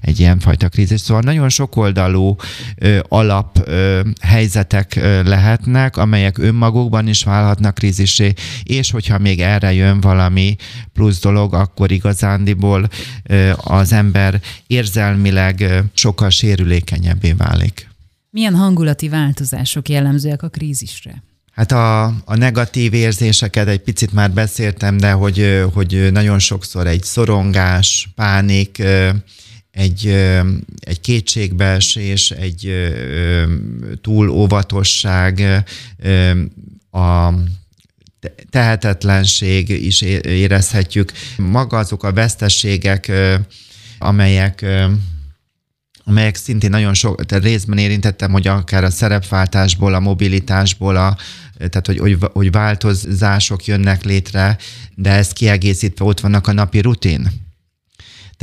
egy ilyen fajta krízis. Szóval nagyon sokoldalú alap helyzetek lehetnek, amelyek önmagukban is válhatnak krízisé, és hogyha még erre jön valami plusz dolog, akkor igazándiból az ember érzelmileg sokkal sérülékenyebbé válik. Milyen hangulati változások jellemzőek a krízisre? Hát a, a negatív érzéseket egy picit már beszéltem, de hogy, hogy nagyon sokszor egy szorongás, pánik, egy, egy kétségbeesés, egy túl óvatosság, a tehetetlenség is érezhetjük. Maga azok a veszteségek, amelyek amelyek szintén nagyon sok, tehát részben érintettem, hogy akár a szerepváltásból, a mobilitásból, a, tehát hogy, hogy, hogy változások jönnek létre, de ezt kiegészítve ott vannak a napi rutin.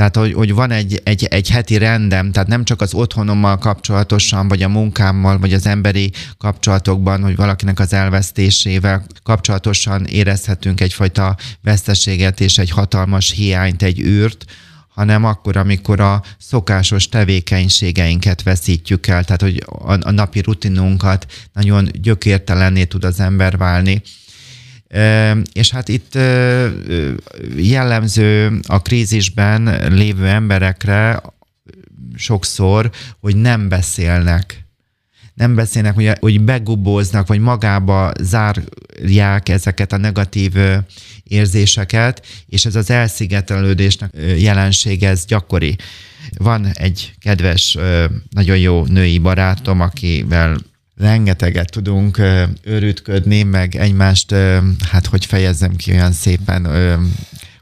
Tehát, hogy, hogy van egy, egy, egy heti rendem, tehát nem csak az otthonommal kapcsolatosan, vagy a munkámmal, vagy az emberi kapcsolatokban, hogy valakinek az elvesztésével kapcsolatosan érezhetünk egyfajta veszteséget és egy hatalmas hiányt, egy űrt, hanem akkor, amikor a szokásos tevékenységeinket veszítjük el, tehát hogy a, a napi rutinunkat nagyon gyökértelenné tud az ember válni. És hát itt jellemző a krízisben lévő emberekre sokszor, hogy nem beszélnek. Nem beszélnek, hogy, hogy begubóznak, vagy magába zárják ezeket a negatív érzéseket, és ez az elszigetelődésnek jelensége, ez gyakori. Van egy kedves, nagyon jó női barátom, akivel rengeteget tudunk örütködni, meg egymást, hát hogy fejezzem ki olyan szépen,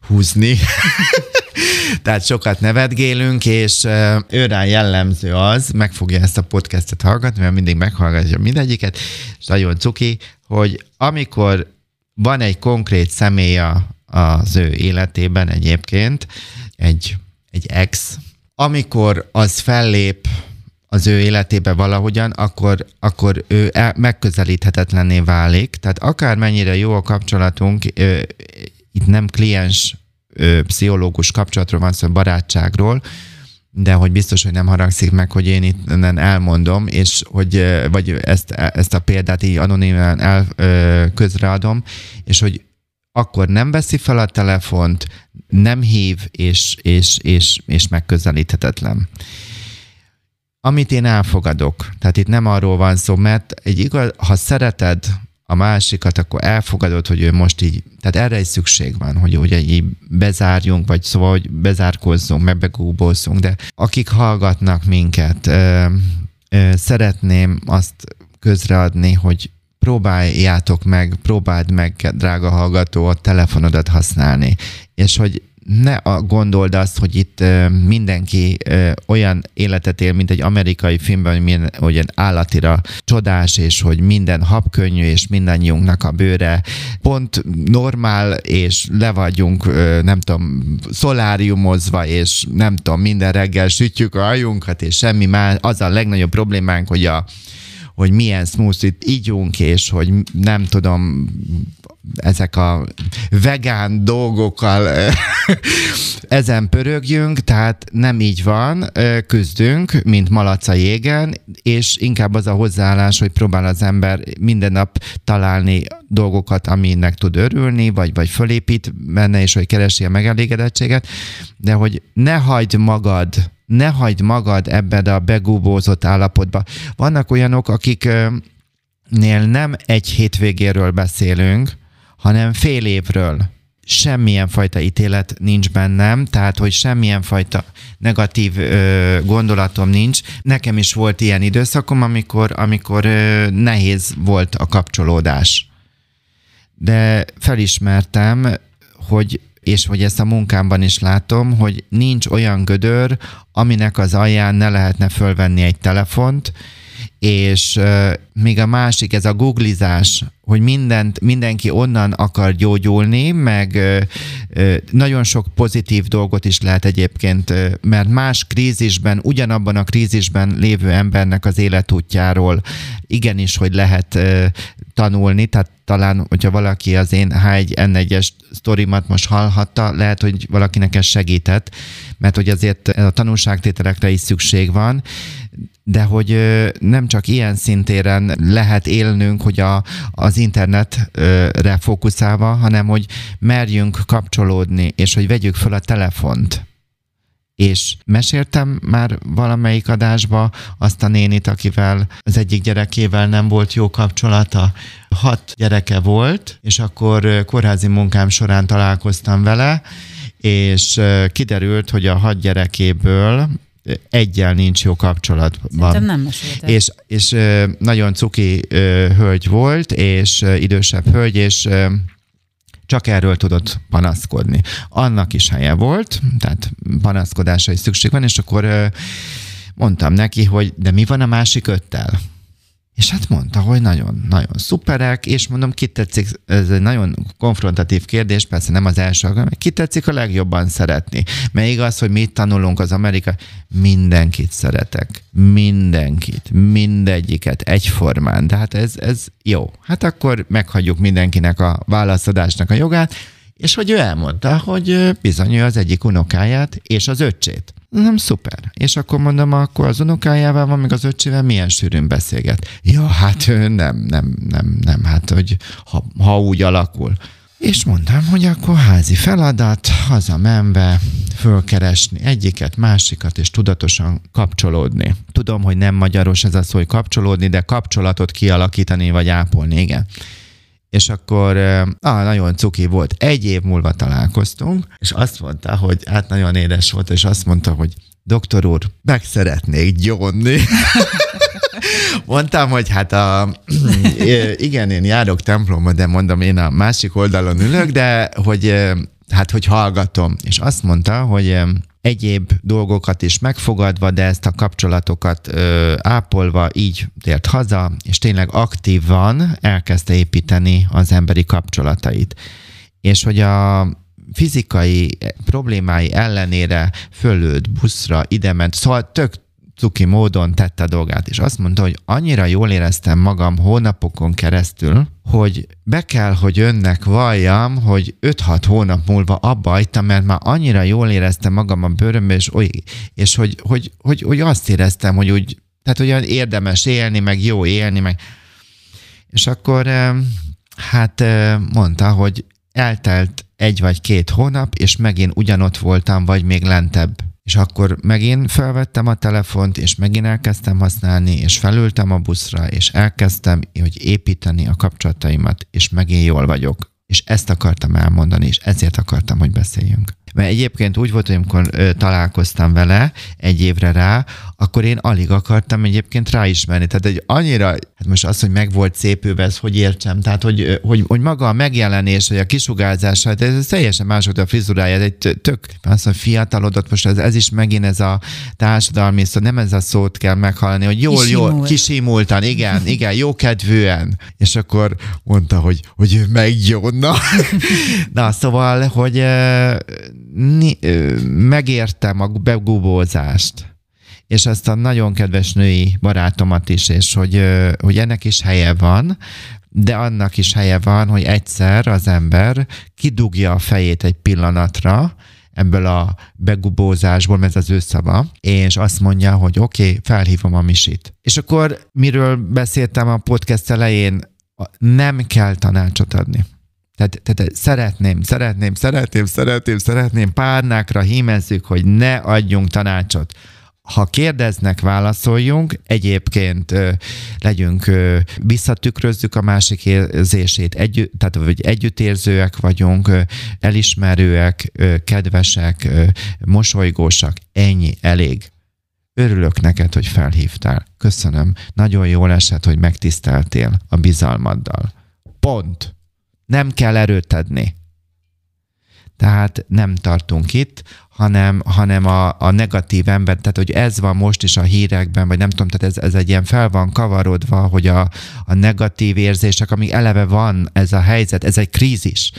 húzni. Tehát sokat nevetgélünk, és őrán jellemző az, meg fogja ezt a podcastet hallgatni, mert mindig meghallgatja mindegyiket, és nagyon cuki, hogy amikor van egy konkrét személy az ő életében egyébként, egy, egy ex, amikor az fellép az ő életébe valahogyan, akkor, akkor ő el, megközelíthetetlenné válik. Tehát akármennyire jó a kapcsolatunk, itt nem kliens pszichológus kapcsolatról van szó, barátságról, de hogy biztos, hogy nem haragszik meg, hogy én itt elmondom, és hogy, vagy ezt, ezt a példát így anonimen el közreadom, és hogy akkor nem veszi fel a telefont, nem hív, és, és, és, és megközelíthetetlen. Amit én elfogadok, tehát itt nem arról van szó, mert egy igaz, ha szereted a másikat, akkor elfogadod, hogy ő most így, tehát erre is szükség van, hogy ugye így bezárjunk, vagy szóval, hogy bezárkozzunk, meg begúbozzunk, de akik hallgatnak minket, ö, ö, szeretném azt közreadni, hogy próbáljátok meg, próbáld meg, drága hallgató, a telefonodat használni, és hogy ne a gondold azt, hogy itt mindenki olyan életet él, mint egy amerikai filmben, hogy, milyen, hogy állatira csodás, és hogy minden habkönnyű, és mindannyiunknak a bőre pont normál, és le vagyunk, nem tudom, szoláriumozva, és nem tudom, minden reggel sütjük a hajunkat, és semmi más. Az a legnagyobb problémánk, hogy a hogy milyen smoothie-t ígyunk, és hogy nem tudom, ezek a vegán dolgokkal ezen pörögjünk, tehát nem így van, küzdünk, mint malaca jégen, és inkább az a hozzáállás, hogy próbál az ember minden nap találni dolgokat, aminek tud örülni, vagy, vagy fölépít benne, és hogy keresi a megelégedettséget, de hogy ne hagyd magad ne hagyd magad ebben a begúbózott állapotba. Vannak olyanok, akiknél nem egy hétvégéről beszélünk, hanem fél évről. Semmilyen fajta ítélet nincs bennem, tehát hogy semmilyen fajta negatív ö, gondolatom nincs. Nekem is volt ilyen időszakom, amikor, amikor ö, nehéz volt a kapcsolódás. De felismertem, hogy és hogy ezt a munkámban is látom, hogy nincs olyan gödör, aminek az alján ne lehetne fölvenni egy telefont, és uh, még a másik, ez a googlizás, hogy mindent, mindenki onnan akar gyógyulni, meg uh, uh, nagyon sok pozitív dolgot is lehet egyébként, mert más krízisben, ugyanabban a krízisben lévő embernek az életútjáról igenis, hogy lehet uh, tanulni, tehát talán, hogyha valaki az én H1N1-es sztorimat most hallhatta, lehet, hogy valakinek ez segített, mert hogy azért a tanulságtételekre is szükség van, de hogy nem csak ilyen szintéren lehet élnünk, hogy a, az internetre fókuszálva, hanem hogy merjünk kapcsolódni, és hogy vegyük fel a telefont és meséltem már valamelyik adásba azt a nénit, akivel az egyik gyerekével nem volt jó kapcsolata. Hat gyereke volt, és akkor kórházi munkám során találkoztam vele, és kiderült, hogy a hat gyerekéből egyel nincs jó kapcsolatban. Szerintem nem meséltem. És, és nagyon cuki hölgy volt, és idősebb hölgy, és csak erről tudott panaszkodni. Annak is helye volt, tehát panaszkodásra is szükség van, és akkor mondtam neki, hogy de mi van a másik öttel? És hát mondta, hogy nagyon-nagyon szuperek, és mondom, ki tetszik, ez egy nagyon konfrontatív kérdés, persze nem az első, hanem ki tetszik a legjobban szeretni. Mert igaz, hogy mit tanulunk az Amerika, mindenkit szeretek, mindenkit, mindegyiket egyformán, de hát ez, ez jó. Hát akkor meghagyjuk mindenkinek a válaszadásnak a jogát, és hogy ő elmondta, hogy bizony ő az egyik unokáját és az öccsét. Nem, szuper. És akkor mondom, akkor az unokájával van, meg az öccsével milyen sűrűn beszélget. Ja, hát nem, nem, nem, nem, hát hogy ha, ha úgy alakul. És mondtam, hogy akkor házi feladat, hazamenve fölkeresni egyiket, másikat, és tudatosan kapcsolódni. Tudom, hogy nem magyaros ez a szó, hogy kapcsolódni, de kapcsolatot kialakítani, vagy ápolni, igen. És akkor ah, nagyon cuki volt. Egy év múlva találkoztunk, és azt mondta, hogy hát nagyon édes volt, és azt mondta, hogy doktor úr, meg szeretnék gyónni. Mondtam, hogy hát a, igen, én járok templomba, de mondom, én a másik oldalon ülök, de hogy hát, hogy hallgatom. És azt mondta, hogy egyéb dolgokat is megfogadva, de ezt a kapcsolatokat ö, ápolva így tért haza, és tényleg aktívan elkezdte építeni az emberi kapcsolatait. És hogy a fizikai problémái ellenére fölőtt buszra, idement, szóval tök cuki módon tette a dolgát, és azt mondta, hogy annyira jól éreztem magam hónapokon keresztül, hogy be kell, hogy önnek valljam, hogy 5-6 hónap múlva abba hagytam, mert már annyira jól éreztem magam a bőrömbe, és, oly, és hogy, hogy, hogy, hogy, azt éreztem, hogy úgy, tehát olyan érdemes élni, meg jó élni, meg és akkor hát mondta, hogy eltelt egy vagy két hónap, és megint ugyanott voltam, vagy még lentebb és akkor megint felvettem a telefont, és megint elkezdtem használni, és felültem a buszra, és elkezdtem, hogy építeni a kapcsolataimat, és megint jól vagyok. És ezt akartam elmondani, és ezért akartam, hogy beszéljünk. Mert egyébként úgy volt, hogy amikor ö, találkoztam vele egy évre rá, akkor én alig akartam egyébként ráismerni. Tehát egy annyira, hát most az, hogy meg volt szépülve, ez hogy értsem, tehát hogy, hogy, hogy maga a megjelenés, vagy a kisugárzása, hát ez teljesen más volt a frizurája, ez egy tök, azt mondja, fiatalodott, most ez, ez is megint ez a társadalmi, szóval nem ez a szót kell meghallani, hogy jól, Kisimult. jól, kisimultan, igen, igen, jó kedvűen. És akkor mondta, hogy, hogy ő megjonna. Na, szóval, hogy megértem a begubózást, és ezt a nagyon kedves női barátomat is, és hogy, hogy ennek is helye van, de annak is helye van, hogy egyszer az ember kidugja a fejét egy pillanatra, ebből a begubózásból, ez az ő szava, és azt mondja, hogy oké, okay, felhívom a misit. És akkor miről beszéltem a podcast elején, nem kell tanácsot adni. Tehát, tehát szeretném, szeretném, szeretném, szeretném, szeretném, párnákra hímezzük, hogy ne adjunk tanácsot. Ha kérdeznek, válaszoljunk, egyébként ö, legyünk, ö, visszatükrözzük a másik érzését, együtt, tehát vagy együttérzőek vagyunk, ö, elismerőek, ö, kedvesek, ö, mosolygósak, ennyi, elég. Örülök neked, hogy felhívtál. Köszönöm. Nagyon jól esett, hogy megtiszteltél a bizalmaddal. Pont. Nem kell erőt adni. Tehát nem tartunk itt, hanem, hanem a, a negatív ember, tehát hogy ez van most is a hírekben, vagy nem tudom, tehát ez, ez egy ilyen fel van kavarodva, hogy a, a negatív érzések, ami eleve van ez a helyzet, ez egy krízis.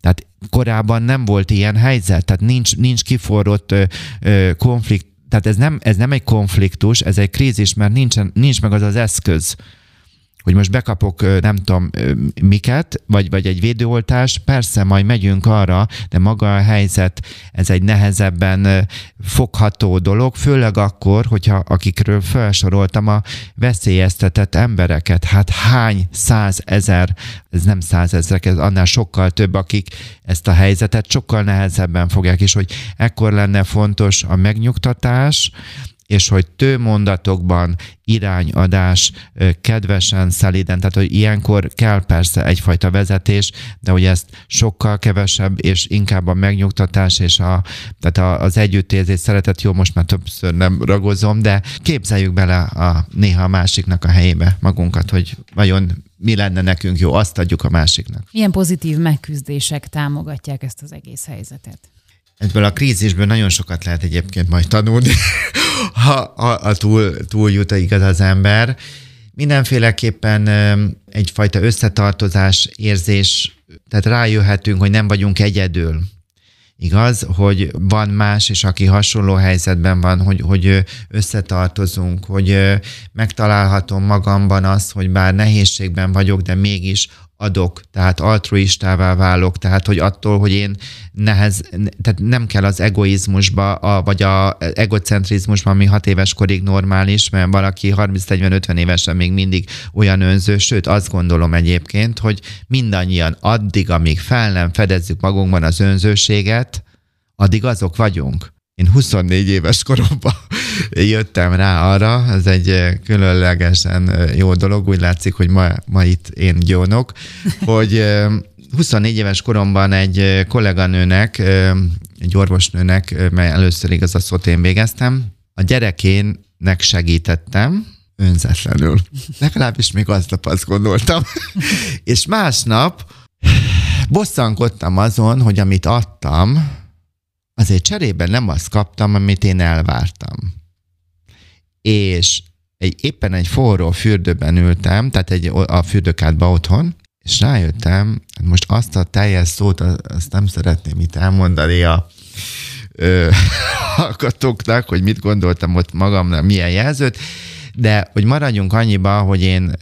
Tehát korábban nem volt ilyen helyzet, tehát nincs, nincs kiforrott ö, konflikt, tehát ez nem, ez nem egy konfliktus, ez egy krízis, mert nincsen, nincs meg az az eszköz, hogy most bekapok nem tudom miket, vagy, vagy egy védőoltás, persze majd megyünk arra, de maga a helyzet, ez egy nehezebben fogható dolog, főleg akkor, hogyha akikről felsoroltam a veszélyeztetett embereket, hát hány százezer, ez nem százezrek, ez annál sokkal több, akik ezt a helyzetet sokkal nehezebben fogják, és hogy ekkor lenne fontos a megnyugtatás, és hogy tő mondatokban irányadás kedvesen, szeliden, tehát hogy ilyenkor kell persze egyfajta vezetés, de hogy ezt sokkal kevesebb, és inkább a megnyugtatás és a, tehát az együttérzés, szeretet, jó, most már többször nem ragozom, de képzeljük bele a, néha a másiknak a helyébe magunkat, hogy vajon mi lenne nekünk jó, azt adjuk a másiknak. Milyen pozitív megküzdések támogatják ezt az egész helyzetet? Ebből a krízisből nagyon sokat lehet egyébként majd tanulni, ha, ha, ha túl, túl jut igaz az ember. Mindenféleképpen egyfajta összetartozás érzés, tehát rájöhetünk, hogy nem vagyunk egyedül. Igaz, hogy van más, és aki hasonló helyzetben van, hogy, hogy összetartozunk, hogy megtalálhatom magamban azt, hogy bár nehézségben vagyok, de mégis adok, tehát altruistává válok, tehát hogy attól, hogy én nehez, tehát nem kell az egoizmusba, a, vagy a egocentrizmusba, ami hat éves korig normális, mert valaki 30-40-50 évesen még mindig olyan önző, sőt azt gondolom egyébként, hogy mindannyian addig, amíg fel nem fedezzük magunkban az önzőséget, addig azok vagyunk. Én 24 éves koromban jöttem rá arra, ez egy különlegesen jó dolog, úgy látszik, hogy ma, ma itt én gyónok, hogy 24 éves koromban egy kolléganőnek, egy orvosnőnek, mert először igaz a szót én végeztem, a gyerekének segítettem, önzetlenül. Legalábbis még aznap azt gondoltam. És másnap bosszankodtam azon, hogy amit adtam, azért cserében nem azt kaptam, amit én elvártam. És egy, éppen egy forró fürdőben ültem, tehát egy, a fürdőkádba otthon, és rájöttem, most azt a teljes szót, azt nem szeretném itt elmondani a ö, hallgatóknak, hogy mit gondoltam ott magamnak, milyen jelzőt, de hogy maradjunk annyiba, hogy én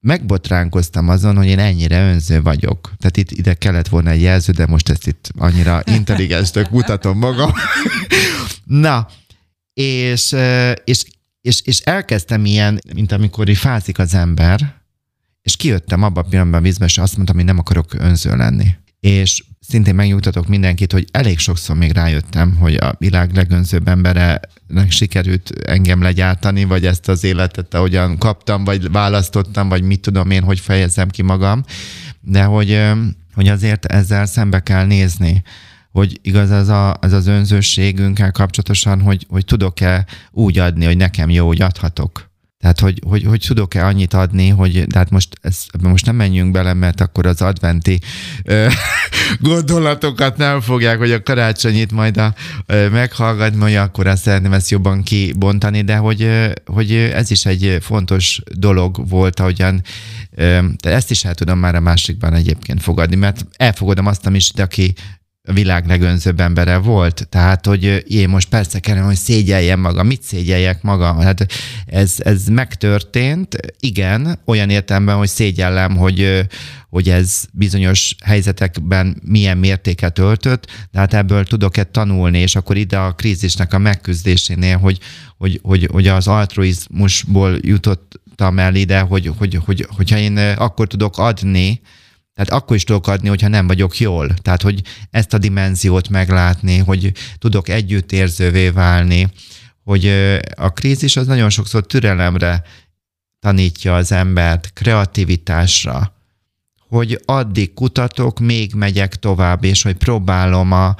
megbotránkoztam azon, hogy én ennyire önző vagyok. Tehát itt ide kellett volna egy jelző, de most ezt itt annyira intelligensnek mutatom magam. Na, és, és, és, és elkezdtem ilyen, mint amikor így fázik az ember, és kijöttem abban a pillanatban a vízbe, és azt mondtam, hogy nem akarok önző lenni. És szintén megnyugtatok mindenkit, hogy elég sokszor még rájöttem, hogy a világ legönzőbb embere sikerült engem legyártani, vagy ezt az életet, ahogyan kaptam, vagy választottam, vagy mit tudom én, hogy fejezzem ki magam, de hogy, hogy azért ezzel szembe kell nézni, hogy igaz ez, a, ez az önzőségünkkel kapcsolatosan, hogy, hogy tudok-e úgy adni, hogy nekem jó, hogy adhatok tehát, hogy, hogy, hogy tudok-e annyit adni, hogy tehát most, ez, most nem menjünk bele, mert akkor az adventi ö, gondolatokat nem fogják, hogy a karácsonyit majd a, ö, meghallgatni, hogy akkor azt szeretném ezt jobban kibontani, de hogy, ö, hogy ez is egy fontos dolog volt, ahogyan ö, de ezt is el tudom már a másikban egyébként fogadni, mert elfogadom azt, amit aki világ legönzőbb embere volt. Tehát, hogy én most persze kellene, hogy szégyeljem maga. Mit szégyeljek maga? Hát ez, ez megtörtént, igen, olyan értelemben, hogy szégyellem, hogy, hogy ez bizonyos helyzetekben milyen mértéket öltött, de hát ebből tudok-e tanulni, és akkor ide a krízisnek a megküzdésénél, hogy, hogy, hogy, hogy az altruizmusból jutottam el ide, hogy, hogy, hogy, hogyha én akkor tudok adni, tehát akkor is tudok adni, hogyha nem vagyok jól. Tehát, hogy ezt a dimenziót meglátni, hogy tudok együttérzővé válni, hogy a krízis az nagyon sokszor türelemre tanítja az embert, kreativitásra, hogy addig kutatok, még megyek tovább, és hogy próbálom a,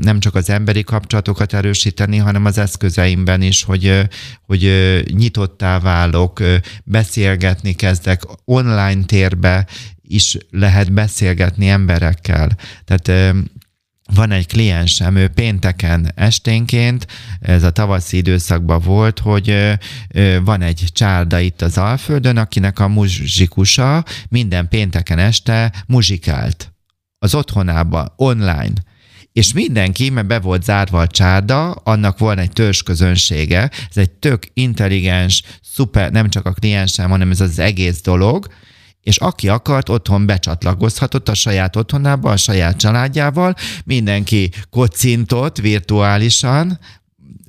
nem csak az emberi kapcsolatokat erősíteni, hanem az eszközeimben is, hogy, hogy nyitottá válok, beszélgetni kezdek, online térbe is lehet beszélgetni emberekkel. Tehát van egy kliensem, ő pénteken esténként, ez a tavaszi időszakban volt, hogy van egy csárda itt az Alföldön, akinek a muzsikusa minden pénteken este muzsikált. Az otthonába, online. És mindenki, mert be volt zárva a csárda, annak van egy törzs közönsége, ez egy tök intelligens, szuper, nem csak a kliensem, hanem ez az egész dolog, és aki akart, otthon becsatlakozhatott a saját otthonába, a saját családjával, mindenki kocintott virtuálisan,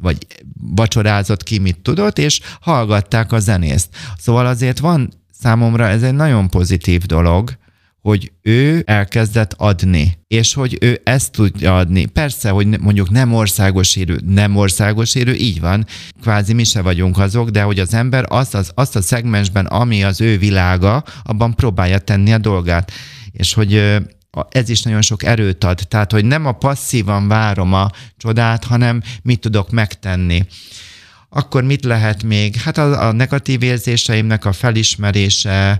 vagy vacsorázott ki, mit tudott, és hallgatták a zenészt. Szóval azért van számomra ez egy nagyon pozitív dolog, hogy ő elkezdett adni, és hogy ő ezt tudja adni. Persze, hogy mondjuk nem országos érő, nem országos érő, így van, kvázi mi se vagyunk azok, de hogy az ember azt, az, azt a szegmensben, ami az ő világa, abban próbálja tenni a dolgát. És hogy ez is nagyon sok erőt ad. Tehát, hogy nem a passzívan várom a csodát, hanem mit tudok megtenni. Akkor mit lehet még? Hát a, a negatív érzéseimnek a felismerése,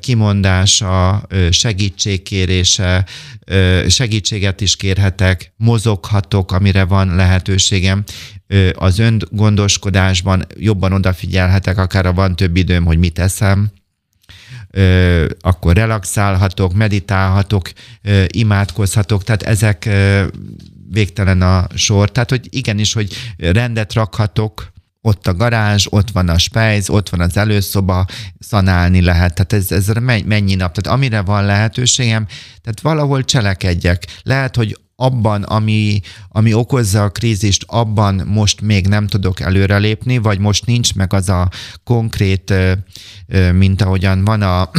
kimondása, segítségkérése, segítséget is kérhetek, mozoghatok, amire van lehetőségem. Az öngondoskodásban jobban odafigyelhetek, akár a van több időm, hogy mit eszem, akkor relaxálhatok, meditálhatok, imádkozhatok, tehát ezek végtelen a sor. Tehát, hogy igenis, hogy rendet rakhatok, ott a garázs, ott van a spejz, ott van az előszoba, szanálni lehet. Tehát ez, ez mennyi nap? Tehát amire van lehetőségem, tehát valahol cselekedjek. Lehet, hogy abban, ami, ami okozza a krízist, abban most még nem tudok előrelépni, vagy most nincs meg az a konkrét, mint ahogyan van a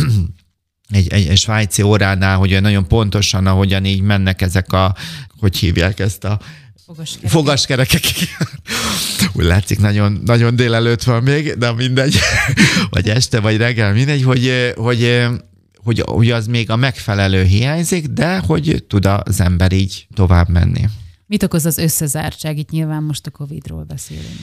egy, egy, egy svájci óránál, hogy nagyon pontosan, ahogyan így mennek ezek a, hogy hívják ezt a Fogaskerekek. Fogaskerekek. Úgy látszik, nagyon, nagyon délelőtt van még, de mindegy, vagy este, vagy reggel, mindegy, hogy, hogy, hogy, hogy az még a megfelelő hiányzik, de hogy tud az ember így tovább menni. Mit okoz az összezártság? Itt nyilván most a Covid-ról beszélünk.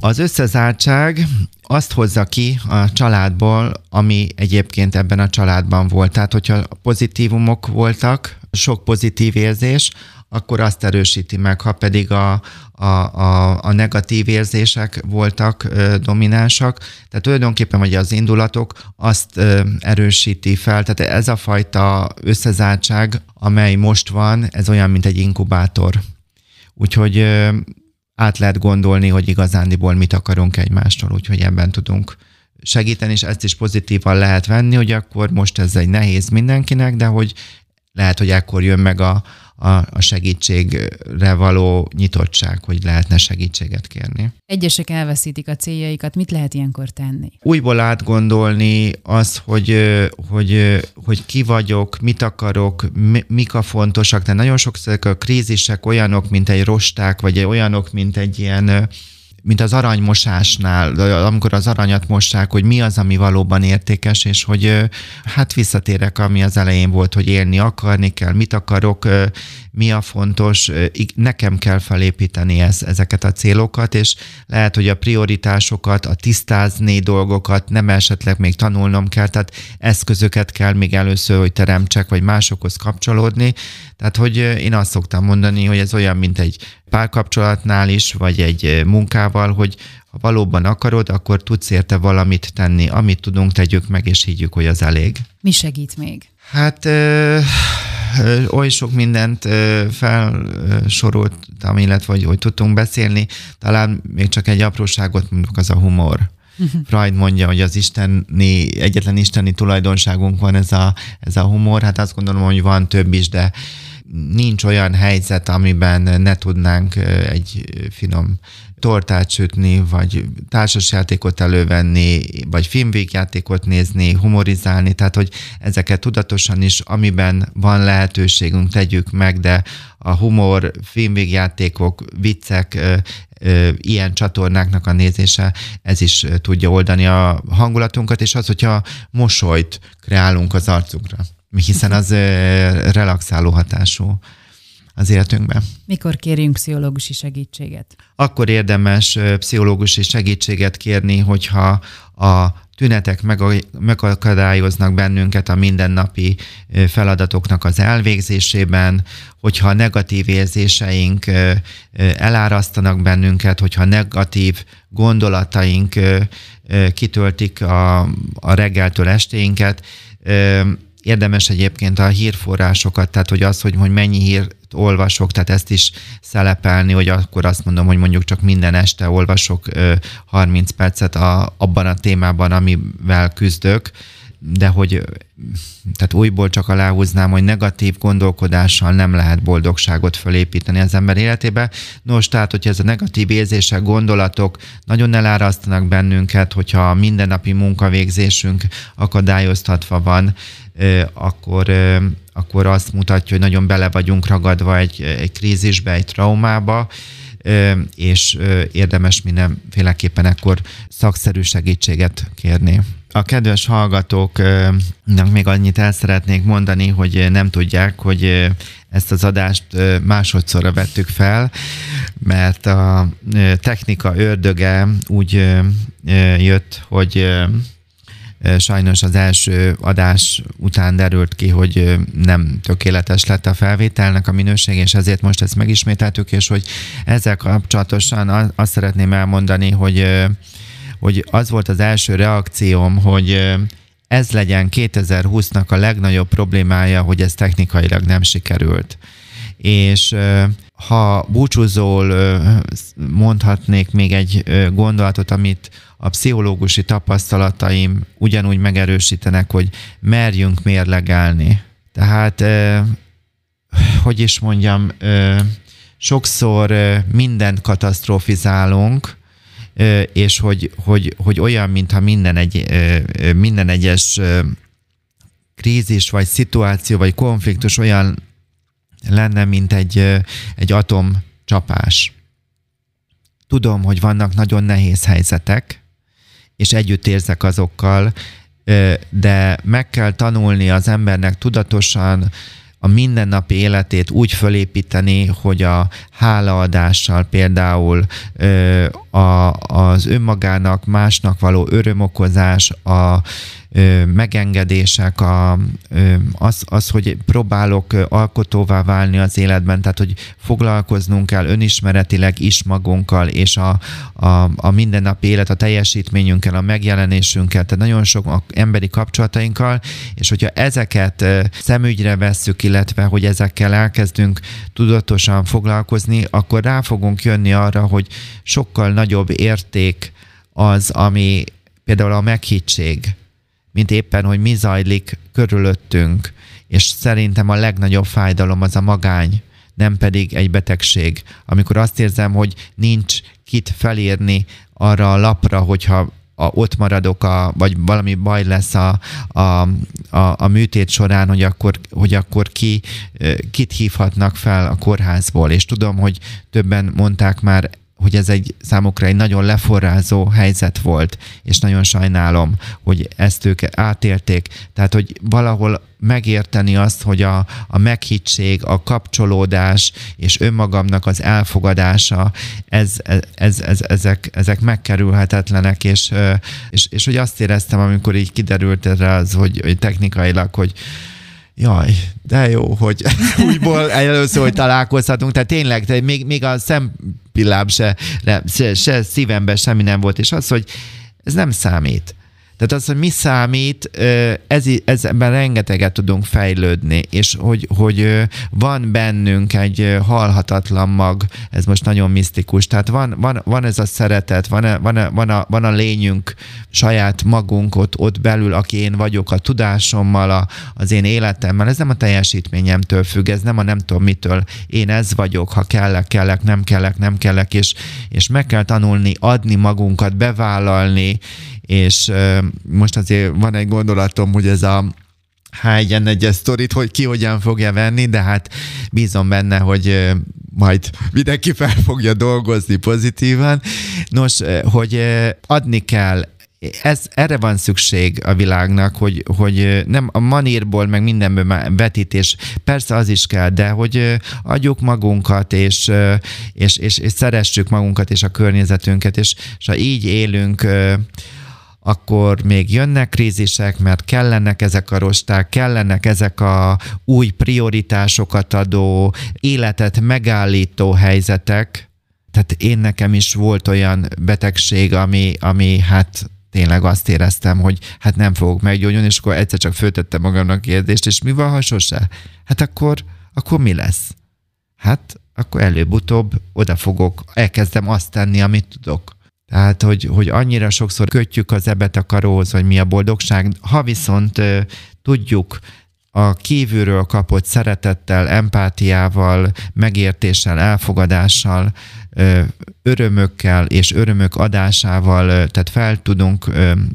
Az összezártság azt hozza ki a családból, ami egyébként ebben a családban volt. Tehát, hogyha pozitívumok voltak, sok pozitív érzés, akkor azt erősíti meg, ha pedig a, a, a, a negatív érzések voltak ö, dominánsak. Tehát tulajdonképpen vagy az indulatok azt ö, erősíti fel. Tehát ez a fajta összezártság, amely most van, ez olyan, mint egy inkubátor. Úgyhogy ö, át lehet gondolni, hogy igazándiból mit akarunk egymástól, úgyhogy ebben tudunk segíteni, és ezt is pozitívan lehet venni, hogy akkor most ez egy nehéz mindenkinek, de hogy lehet, hogy ekkor jön meg a, a, a segítségre való nyitottság, hogy lehetne segítséget kérni. Egyesek elveszítik a céljaikat, mit lehet ilyenkor tenni? Újból átgondolni az, hogy, hogy, hogy ki vagyok, mit akarok, mik a fontosak, de nagyon sokszor a krízisek olyanok, mint egy rosták, vagy olyanok, mint egy ilyen mint az aranymosásnál, amikor az aranyat mossák, hogy mi az, ami valóban értékes, és hogy hát visszatérek, ami az elején volt, hogy élni akarni kell, mit akarok, mi a fontos, nekem kell felépíteni ez, ezeket a célokat, és lehet, hogy a prioritásokat, a tisztázni dolgokat nem esetleg még tanulnom kell, tehát eszközöket kell még először, hogy teremtsek, vagy másokhoz kapcsolódni. Tehát, hogy én azt szoktam mondani, hogy ez olyan, mint egy párkapcsolatnál is, vagy egy munkával, hogy ha valóban akarod, akkor tudsz érte valamit tenni. Amit tudunk, tegyük meg, és higgyük, hogy az elég. Mi segít még? Hát ö, ö, oly sok mindent ö, felsoroltam, illetve hogy, hogy tudtunk beszélni. Talán még csak egy apróságot mondjuk az a humor. Freud mondja, hogy az isteni, egyetlen isteni tulajdonságunk van ez a, ez a humor. Hát azt gondolom, hogy van több is, de nincs olyan helyzet, amiben ne tudnánk egy finom tortát sütni, vagy társasjátékot elővenni, vagy filmvégjátékot nézni, humorizálni, tehát hogy ezeket tudatosan is, amiben van lehetőségünk, tegyük meg, de a humor, filmvégjátékok, viccek, ilyen csatornáknak a nézése, ez is tudja oldani a hangulatunkat, és az, hogyha mosolyt kreálunk az arcunkra hiszen az relaxáló hatású az életünkben. Mikor kérjünk pszichológusi segítséget? Akkor érdemes pszichológusi segítséget kérni, hogyha a tünetek megakadályoznak bennünket a mindennapi feladatoknak az elvégzésében, hogyha negatív érzéseink elárasztanak bennünket, hogyha negatív gondolataink kitöltik a, a reggeltől estéinket, érdemes egyébként a hírforrásokat, tehát hogy az, hogy, hogy mennyi hírt olvasok, tehát ezt is szelepelni, hogy akkor azt mondom, hogy mondjuk csak minden este olvasok 30 percet a, abban a témában, amivel küzdök, de hogy tehát újból csak aláhúznám, hogy negatív gondolkodással nem lehet boldogságot fölépíteni az ember életébe. Nos, tehát, hogyha ez a negatív érzések, gondolatok nagyon elárasztanak bennünket, hogyha a mindennapi munkavégzésünk akadályoztatva van, akkor, akkor azt mutatja, hogy nagyon bele vagyunk ragadva egy, egy krízisbe, egy traumába, és érdemes mindenféleképpen akkor szakszerű segítséget kérni. A kedves hallgatóknak még annyit el szeretnék mondani, hogy nem tudják, hogy ezt az adást másodszorra vettük fel, mert a technika ördöge úgy jött, hogy sajnos az első adás után derült ki, hogy nem tökéletes lett a felvételnek a minőség, és ezért most ezt megismételtük, és hogy ezzel kapcsolatosan azt szeretném elmondani, hogy hogy az volt az első reakcióm, hogy ez legyen 2020-nak a legnagyobb problémája, hogy ez technikailag nem sikerült. És ha búcsúzól mondhatnék még egy gondolatot, amit a pszichológusi tapasztalataim ugyanúgy megerősítenek, hogy merjünk mérlegelni. Tehát, hogy is mondjam, sokszor mindent katasztrofizálunk, és hogy, hogy, hogy olyan, mintha minden, egy, minden egyes krízis, vagy szituáció, vagy konfliktus olyan lenne, mint egy, egy atomcsapás. Tudom, hogy vannak nagyon nehéz helyzetek, és együtt érzek azokkal, de meg kell tanulni az embernek tudatosan a mindennapi életét úgy fölépíteni, hogy a hálaadással például a, az önmagának, másnak való örömokozás, a megengedések, a, az, az, hogy próbálok alkotóvá válni az életben, tehát hogy foglalkoznunk kell önismeretileg is magunkkal, és a, a, a mindennapi élet, a teljesítményünkkel, a megjelenésünkkel, tehát nagyon sok emberi kapcsolatainkkal, és hogyha ezeket szemügyre vesszük, illetve hogy ezekkel elkezdünk tudatosan foglalkozni, akkor rá fogunk jönni arra, hogy sokkal nagyobb érték az, ami például a meghittség, mint éppen, hogy mi zajlik körülöttünk, és szerintem a legnagyobb fájdalom az a magány, nem pedig egy betegség. Amikor azt érzem, hogy nincs kit felírni arra a lapra, hogyha a, ott maradok, a, vagy valami baj lesz a, a, a, a műtét során, hogy akkor, hogy akkor ki, kit hívhatnak fel a kórházból. És tudom, hogy többen mondták már hogy ez egy számukra egy nagyon leforrázó helyzet volt, és nagyon sajnálom, hogy ezt ők átérték. Tehát, hogy valahol megérteni azt, hogy a, a meghittség, a kapcsolódás és önmagamnak az elfogadása, ez, ez, ez, ezek, ezek megkerülhetetlenek, és, és, és hogy azt éreztem, amikor így kiderült erre az, hogy, hogy technikailag, hogy jaj, de jó, hogy újból először, hogy találkozhatunk, tehát tényleg, de még, még a szempillám se, se, se szívemben semmi nem volt, és az, hogy ez nem számít. Tehát az, hogy mi számít, ez, ezben rengeteget tudunk fejlődni, és hogy, hogy van bennünk egy halhatatlan mag, ez most nagyon misztikus, tehát van, van, van ez a szeretet, van, a, van, a, van, a, van a lényünk, saját magunk ott, ott belül, aki én vagyok, a tudásommal, a, az én életemmel, ez nem a teljesítményemtől függ, ez nem a nem tudom mitől, én ez vagyok, ha kellek, kellek, nem kellek, nem kellek, és, és meg kell tanulni adni magunkat, bevállalni, és most azért van egy gondolatom, hogy ez a H1N1-es sztorit, hogy ki hogyan fogja venni, de hát bízom benne, hogy majd mindenki fel fogja dolgozni pozitívan. Nos, hogy adni kell ez, erre van szükség a világnak, hogy, hogy nem a manírból, meg mindenből vetítés, persze az is kell, de hogy adjuk magunkat, és, és, és, és szeressük magunkat és a környezetünket, és, és ha így élünk, akkor még jönnek krízisek, mert kellenek ezek a rosták, kellenek ezek a új prioritásokat adó, életet megállító helyzetek. Tehát én nekem is volt olyan betegség, ami, ami hát tényleg azt éreztem, hogy hát nem fogok meggyógyulni, és akkor egyszer csak föltettem magamnak kérdést, és mi van, ha sose? Hát akkor, akkor mi lesz? Hát akkor előbb-utóbb oda fogok, elkezdem azt tenni, amit tudok. Tehát, hogy, hogy annyira sokszor kötjük az ebet a karóhoz, hogy mi a boldogság. Ha viszont tudjuk a kívülről kapott szeretettel, empátiával, megértéssel, elfogadással, örömökkel és örömök adásával, tehát fel tudunk,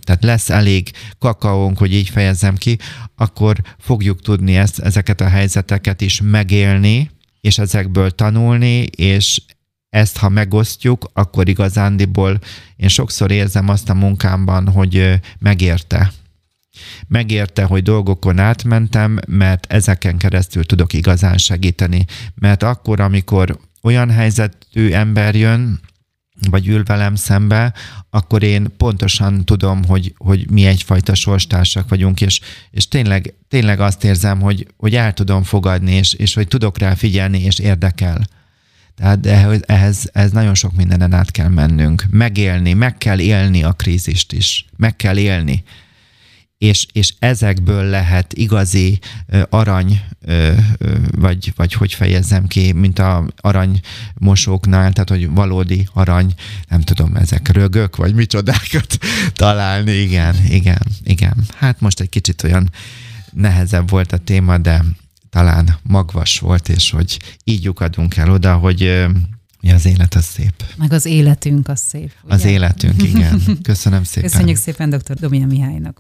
tehát lesz elég kakaónk, hogy így fejezzem ki, akkor fogjuk tudni ezt, ezeket a helyzeteket is megélni, és ezekből tanulni, és ezt, ha megosztjuk, akkor igazándiból én sokszor érzem azt a munkámban, hogy megérte. Megérte, hogy dolgokon átmentem, mert ezeken keresztül tudok igazán segíteni. Mert akkor, amikor olyan helyzetű ember jön, vagy ül velem szembe, akkor én pontosan tudom, hogy, hogy mi egyfajta sorstársak vagyunk, és, és tényleg, tényleg azt érzem, hogy, hogy el tudom fogadni, és, és hogy tudok rá figyelni, és érdekel. Tehát ehhez, ehhez nagyon sok mindenen át kell mennünk. Megélni, meg kell élni a krízist is. Meg kell élni és, és ezekből lehet igazi arany, vagy, vagy hogy fejezzem ki, mint a aranymosóknál, tehát hogy valódi arany, nem tudom, ezek rögök, vagy micsodákat találni, igen, igen, igen. Hát most egy kicsit olyan nehezebb volt a téma, de talán magvas volt, és hogy így lyukadunk el oda, hogy Ja, az élet az szép. Meg az életünk az szép. Ugye? Az életünk, igen. Köszönöm szépen. Köszönjük szépen dr. Domina Mihálynak.